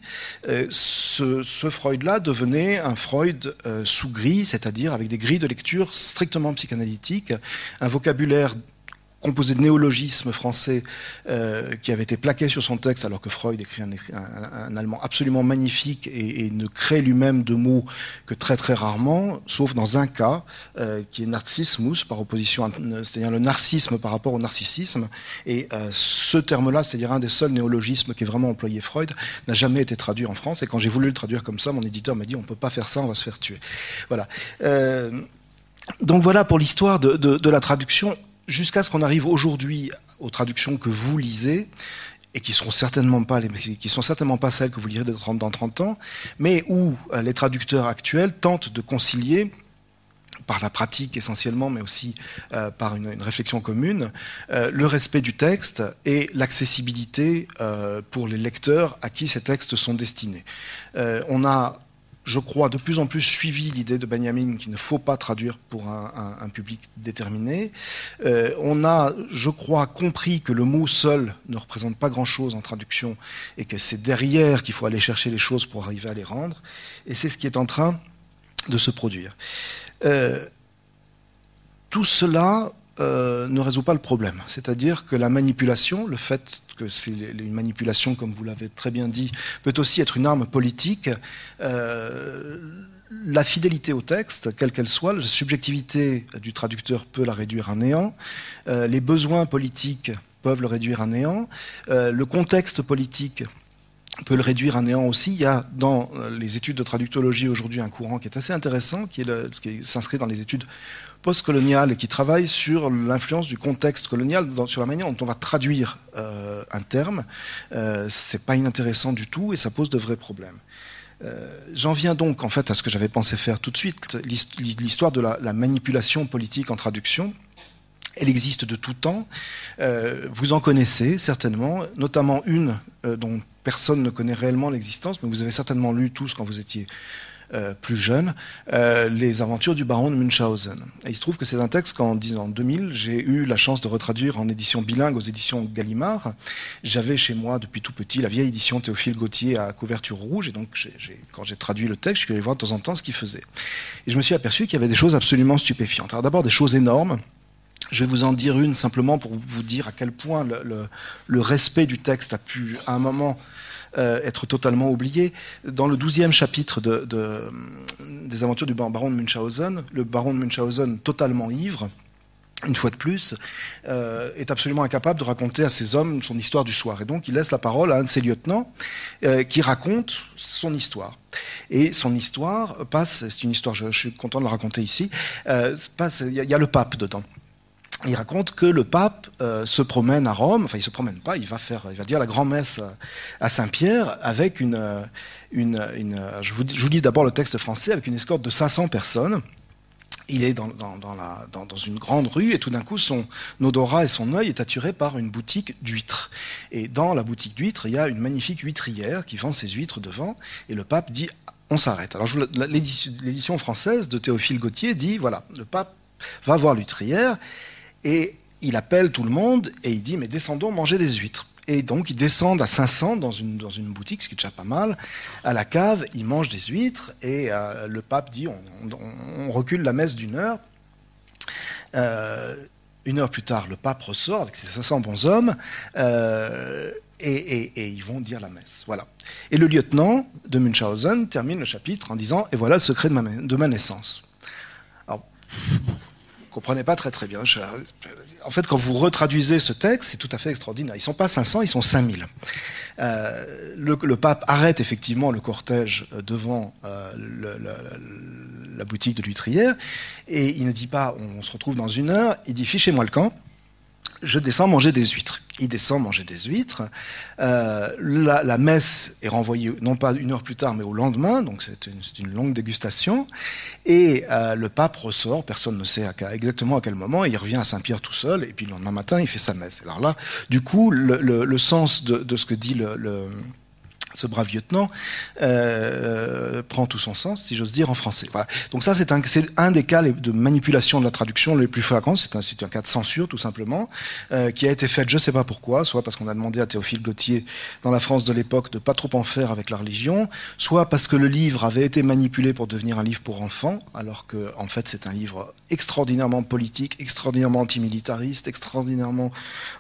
ce, ce Freud-là devenait un Freud sous gris, c'est-à-dire avec des grilles de lecture strictement psychanalytiques, un vocabulaire composé de néologismes français euh, qui avait été plaqué sur son texte alors que Freud écrit un, allemand absolument magnifique et, ne crée lui-même de mots que très très rarement, sauf dans un cas euh, qui est narcissmus par opposition, c'est-à-dire le narcissisme par rapport au narcissisme. Et euh, ce terme-là, c'est-à-dire un des seuls néologismes qui est vraiment employé Freud, n'a jamais été traduit en France. Et quand j'ai voulu le traduire comme ça, mon éditeur m'a dit on peut pas faire ça, on va se faire tuer. Voilà. donc voilà pour l'histoire de, de la traduction jusqu'à ce qu'on arrive aujourd'hui aux traductions que vous lisez et qui sont certainement pas sont certainement pas celles que vous lirez dans 30 ans, mais où euh, les traducteurs actuels tentent de concilier par la pratique essentiellement, mais aussi euh, par une, réflexion commune, euh, le respect du texte et l'accessibilité pour les lecteurs à qui ces textes sont destinés. on a je crois, de plus en plus suivi l'idée de Benjamin qu'il ne faut pas traduire pour un, public déterminé. Euh, on a, je crois, compris que le mot seul ne représente pas grand-chose en traduction et que c'est derrière qu'il faut aller chercher les choses pour arriver à les rendre. Et c'est ce qui est en train de se produire. Euh, tout cela ne résout pas le problème. C'est-à-dire que la manipulation, le fait que c'est une manipulation, comme vous l'avez très bien dit, peut aussi être une arme politique. la fidélité au texte, quelle qu'elle soit, la subjectivité du traducteur peut la réduire à néant. les besoins politiques peuvent le réduire à néant. le contexte politique peut le réduire à néant aussi. Il y a dans euh, les études de traductologie aujourd'hui un courant qui est assez intéressant, qui, s'inscrit dans les études postcoloniales qui travaille sur l'influence du contexte colonial, sur la manière dont on va traduire euh, un terme. Euh, c'est pas inintéressant du tout et ça pose de vrais problèmes. Euh, j'en viens donc en fait à ce que j'avais pensé faire tout de suite, l'histoire de la, manipulation politique en traduction. Elle existe de tout temps. vous en connaissez certainement, notamment une dont personne ne connaît réellement l'existence, mais vous avez certainement lu tous quand vous étiez euh, plus jeune, euh, les aventures du baron de Munchausen. Et il se trouve que c'est un texte qu'en 2000, j'ai eu la chance de retraduire en édition bilingue aux éditions Gallimard. J'avais chez moi depuis tout petit la vieille édition Théophile Gautier à couverture rouge, et donc quand j'ai traduit le texte, je suis allé voir de temps en temps ce qu'il faisait. Et je me suis aperçu qu'il y avait des choses absolument stupéfiantes. Alors d'abord des choses énormes. Je vais vous en dire une simplement pour vous dire à quel point le respect du texte a pu, à un moment, euh, être totalement oublié. Dans le douzième chapitre de, des aventures du baron de Munchausen, le baron de Munchausen, totalement ivre, une fois de plus, euh, est absolument incapable de raconter à ses hommes son histoire du soir. Et donc il laisse la parole à un de ses lieutenants euh, qui raconte son histoire. Et son histoire passe, c'est une histoire, je, suis content de la raconter ici, passe, il y, a le pape dedans il raconte que le pape euh, se promène à Rome, enfin il se promène pas, il va faire, il va dire la grand-messe à Saint-Pierre avec une, vous, je vous lis d'abord le texte français avec une escorte de 500 personnes. Il est dans, dans, dans, la, dans, une grande rue et tout d'un coup son odorat et son œil est attiré par une boutique d'huîtres. Et dans la boutique d'huîtres, il y a une magnifique huîtrière qui vend ses huîtres devant et le pape dit on s'arrête. Alors l'édition française de Théophile Gautier dit voilà, le pape va voir l'huîtrière et il appelle tout le monde et il dit Mais descendons manger des huîtres. Et donc ils descendent à 500 dans une, dans une boutique, ce qui est déjà pas mal, à la cave, ils mangent des huîtres et euh, le pape dit on, recule la messe d'une heure. Euh, une heure plus tard, le pape ressort avec ses 500 bons hommes euh, et, ils vont dire la messe. Voilà. Et le lieutenant de Munchausen termine le chapitre en disant Et voilà le secret de ma, de ma naissance. Alors, comprenez pas très très bien. en fait, quand vous retraduisez ce texte, c'est tout à fait extraordinaire. Ils sont pas 500, ils sont 5000. Euh, le, pape arrête effectivement le cortège devant euh, la boutique de l'huîtrière et il ne dit pas on se retrouve dans une heure, il dit fichez-moi le camp je descends manger des huîtres. Il descend manger des huîtres. Euh, la, messe est renvoyée non pas une heure plus tard, mais au lendemain, donc c'est une, longue dégustation. Et euh, le pape ressort, personne ne sait exactement à quel moment, il revient à Saint-Pierre tout seul, et puis le lendemain matin, il fait sa messe. Alors là, du coup, le, sens de, ce que dit le ce brave lieutenant, euh, prend tout son sens, si j'ose dire, en français. Donc ça, c'est un, des cas de manipulation de la traduction les plus fréquents. C'est un, un, cas de censure, tout simplement, euh, qui a été fait, je ne sais pas pourquoi, soit parce qu'on a demandé à Théophile Gautier, dans la France de l'époque, de pas trop en faire avec la religion, soit parce que le livre avait été manipulé pour devenir un livre pour enfants, alors que, en fait, c'est un livre extraordinairement politique, extraordinairement antimilitariste, extraordinairement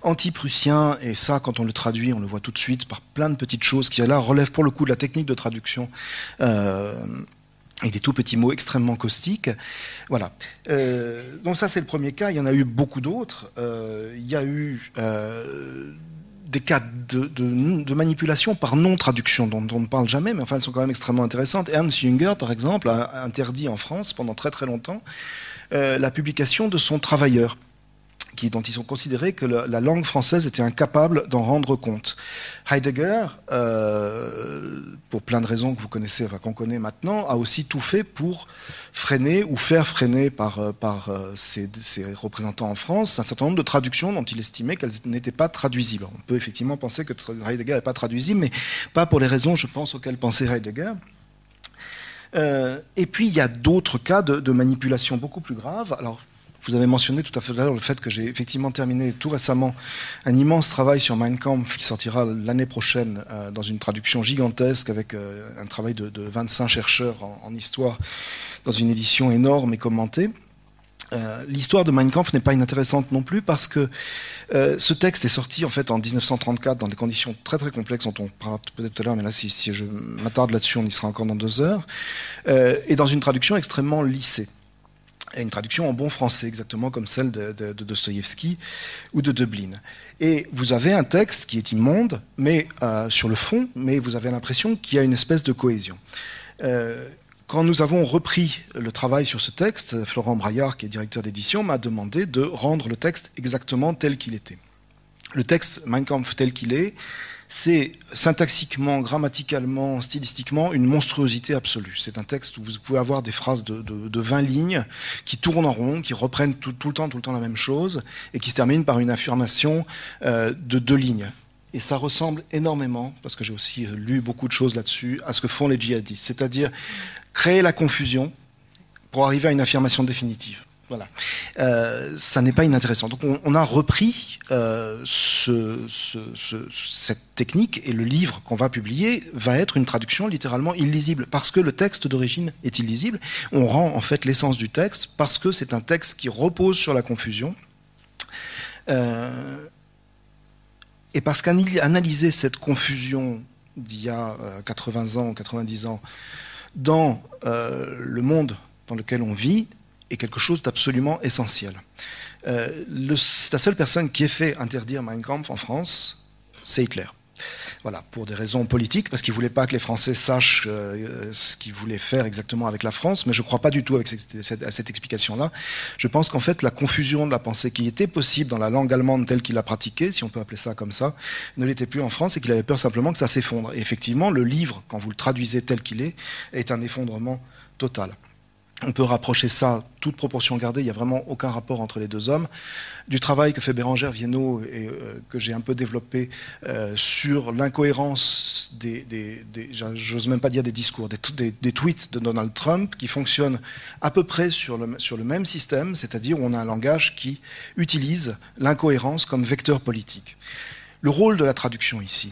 anti-prussien, et ça, quand on le traduit, on le voit tout de suite par plein de petites choses qui, là, relève pour le coup de la technique de traduction. Euh, et des tout petits mots extrêmement caustiques. Voilà. Euh, donc ça, c'est le premier cas. Il y en a eu beaucoup d'autres. Euh, il y a eu des cas de, manipulation par non-traduction dont, on ne parle jamais, mais enfin, elles sont quand même extrêmement intéressantes. Ernst Jünger, par exemple, a interdit en France, pendant très très longtemps, la publication de son Travailleur dont ils ont considéré que la langue française était incapable d'en rendre compte. Heidegger, euh, pour plein de raisons que vous connaissez, qu'on connaît maintenant, a aussi tout fait pour freiner ou faire freiner par, euh, par euh, ses, représentants en France un certain nombre de traductions dont il estimait qu'elles n'étaient pas traduisibles. On peut effectivement penser que Heidegger n'est pas traduisible, mais pas pour les raisons, je pense, auxquelles pensait Heidegger. et puis il y a d'autres cas de, de, manipulation beaucoup plus graves. Alors vous avez mentionné tout à fait l'heure le fait que j'ai effectivement terminé tout récemment un immense travail sur Mein Kampf qui sortira l'année prochaine euh, dans une traduction gigantesque avec euh, un travail de, 25 chercheurs en, histoire dans une édition énorme et commentée. Euh, l'histoire de Mein Kampf n'est pas inintéressante non plus parce que ce texte est sorti en fait en 1934 dans des conditions très très complexes dont on parlera peut-être tout à l'heure, mais là si, je m'attarde là-dessus, on y sera encore dans deux heures, et dans une traduction extrêmement lissée. Et une traduction en bon français, exactement comme celle de, de, Dostoïevski ou de Dublin. Et vous avez un texte qui est immonde, mais sur le fond, mais vous avez l'impression qu'il y a une espèce de cohésion. Quand nous avons repris le travail sur ce texte, Florent Braillard, qui est directeur d'édition, m'a demandé de rendre le texte exactement tel qu'il était. Le texte Mein Kampf tel qu'il est, c'est syntaxiquement, grammaticalement, stylistiquement une monstruosité absolue. C'est un texte où vous pouvez avoir des phrases de, 20 lignes qui tournent en rond, qui reprennent tout, le temps, tout le temps la même chose, et qui se terminent par une affirmation euh, de deux lignes. Et ça ressemble énormément, parce que j'ai aussi lu beaucoup de choses là-dessus, à ce que font les djihadistes. C'est-à-dire créer la confusion pour arriver à une affirmation définitive. Voilà. Euh, ça n'est pas inintéressant. Donc on, a repris euh, cette technique et le livre qu'on va publier va être une traduction littéralement illisible parce que le texte d'origine est illisible. On rend en fait l'essence du texte parce que c'est un texte qui repose sur la confusion. Euh, et parce qu'analyser cette confusion d'il y a 80 ans, 90 ans, dans le monde dans lequel on vit est quelque chose d'absolument essentiel. Euh, la seule personne qui ait fait interdire Mein Kampf en France, c'est Hitler. Voilà, pour des raisons politiques, parce qu'il ne voulait pas que les Français sachent euh, ce qu'il voulait faire exactement avec la France, mais je ne crois pas du tout à cette explication-là. Je pense qu'en fait, la confusion de la pensée qui était possible dans la langue allemande telle qu'il la pratiquée, si on peut appeler ça comme ça, ne l'était plus en France et qu'il avait peur simplement que ça s'effondre. Et effectivement, le livre, quand vous le traduisez tel qu'il est, est un effondrement total. On peut rapprocher ça, toute proportion gardée, il n'y a vraiment aucun rapport entre les deux hommes, du travail que fait Bérangère Viennot et euh, que j'ai un peu développé euh, sur l'incohérence des, j'ose même pas dire des discours, des, tweets de Donald Trump qui fonctionnent à peu près sur le, sur le même système, c'est-à-dire on a un langage qui utilise l'incohérence comme vecteur politique. Le rôle de la traduction ici,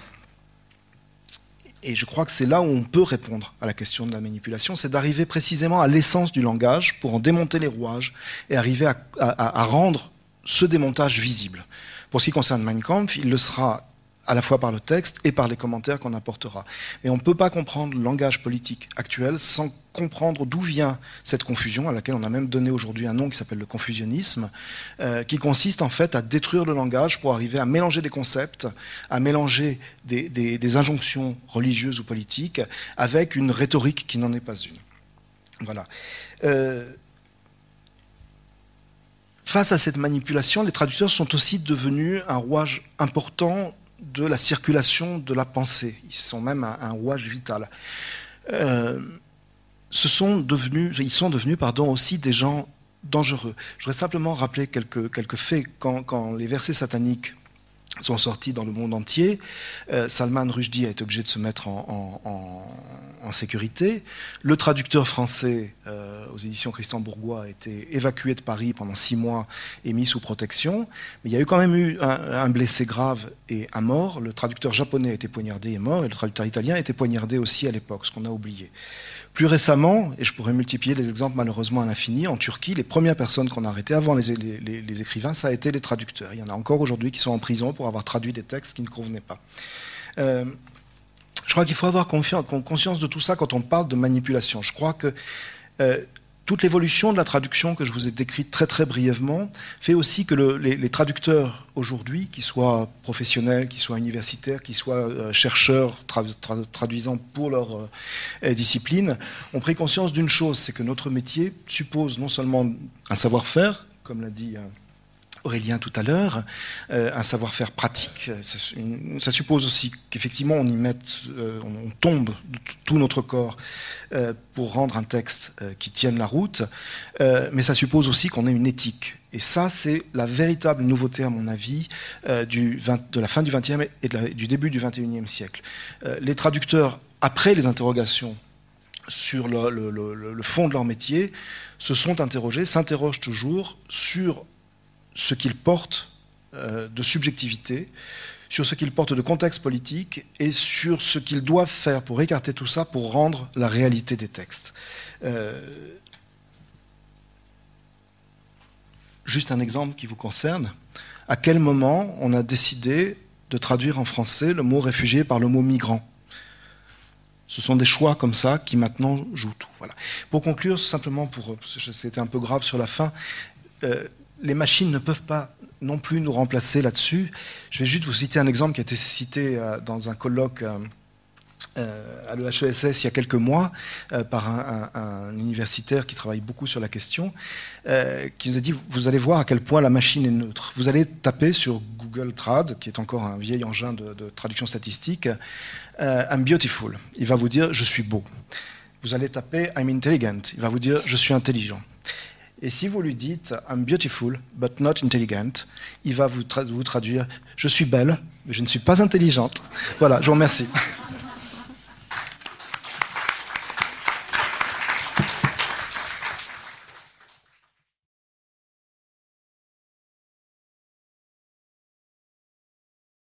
et je crois que c'est là où on peut répondre à la question de la manipulation, c'est d'arriver précisément à l'essence du langage pour en démonter les rouages et arriver à, rendre ce démontage visible. Pour ce qui concerne Mein Kampf, il le sera à la fois par le texte et par les commentaires qu'on apportera. Et on ne peut pas comprendre le langage politique actuel sans comprendre d'où vient cette confusion, à laquelle on a même donné aujourd'hui un nom qui s'appelle le confusionnisme, euh, qui consiste en fait à détruire le langage pour arriver à mélanger des concepts, à mélanger des, injonctions religieuses ou politiques avec une rhétorique qui n'en est pas une. Voilà. Euh, face à cette manipulation, les traducteurs sont aussi devenus un rouage important de la circulation de la pensée. Ils sont même un, rouage vital. Euh, ce sont devenus, ils sont devenus pardon, aussi des gens dangereux. Je voudrais simplement rappeler quelques, quelques faits. quand les versets sataniques sont sortis dans le monde entier. Euh, Salman Rushdie a été obligé de se mettre en, sécurité. Le traducteur français euh, aux éditions Christian Bourgois a été évacué de Paris pendant six mois et mis sous protection. Mais il y a eu quand même eu un, blessé grave et un mort. Le traducteur japonais a été poignardé et mort, et le traducteur italien a été poignardé aussi à l'époque, ce qu'on a oublié. Plus récemment, et je pourrais multiplier les exemples malheureusement à l'infini, en Turquie, les premières personnes qu'on a arrêtées avant les, écrivains, ça a été les traducteurs. Il y en a encore aujourd'hui qui sont en prison pour avoir traduit des textes qui ne convenaient pas. Euh, je crois qu'il faut avoir conscience de tout ça quand on parle de manipulation. Je crois que euh, toute l'évolution de la traduction que je vous ai décrite très très brièvement fait aussi que les, traducteurs aujourd'hui, qu'ils soient professionnels, qu'ils soient universitaires, qu'ils soient euh, chercheurs traduisant pour leur euh, discipline, ont pris conscience d'une chose, c'est que notre métier suppose non seulement un savoir-faire, comme l'a dit... Euh, Aurélien tout à l'heure, euh, un savoir-faire pratique. Ça, suppose aussi qu'effectivement on y mette, euh, on, tombe tout notre corps euh, pour rendre un texte qui tienne la route, mais ça suppose aussi qu'on ait une éthique. Et ça, c'est la véritable nouveauté, à mon avis, de la fin du XXe et du début du XXIe siècle. les traducteurs, après les interrogations sur le fond de leur métier, se sont interrogés, s'interrogent toujours sur ce qu'il porte euh, de subjectivité, sur ce qu'il porte de contexte politique et sur ce qu'ils doivent faire pour écarter tout ça, pour rendre la réalité des textes. Euh, juste un exemple qui vous concerne. À quel moment on a décidé de traduire en français le mot réfugié par le mot migrant? Ce sont des choix comme ça qui maintenant jouent tout. Voilà. Pour conclure, simplement, pour, c'était un peu grave sur la fin, euh, les machines ne peuvent pas non plus nous remplacer là-dessus. Je vais juste vous citer un exemple qui a été cité euh, dans un colloque euh, à l'EHESS il y a quelques mois par un, universitaire qui travaille beaucoup sur la question, qui nous a dit, vous allez voir à quel point la machine est neutre. Vous allez taper sur Google Trad, qui est encore un vieil engin de, traduction statistique, euh, I'm beautiful. Il va vous dire je suis beau. Vous allez taper I'm intelligent. Il va vous dire je suis intelligent. Et si vous lui dites I'm beautiful but not intelligent, il va vous, vous traduire je suis belle mais je ne suis pas intelligente. Voilà, je vous remercie. *laughs*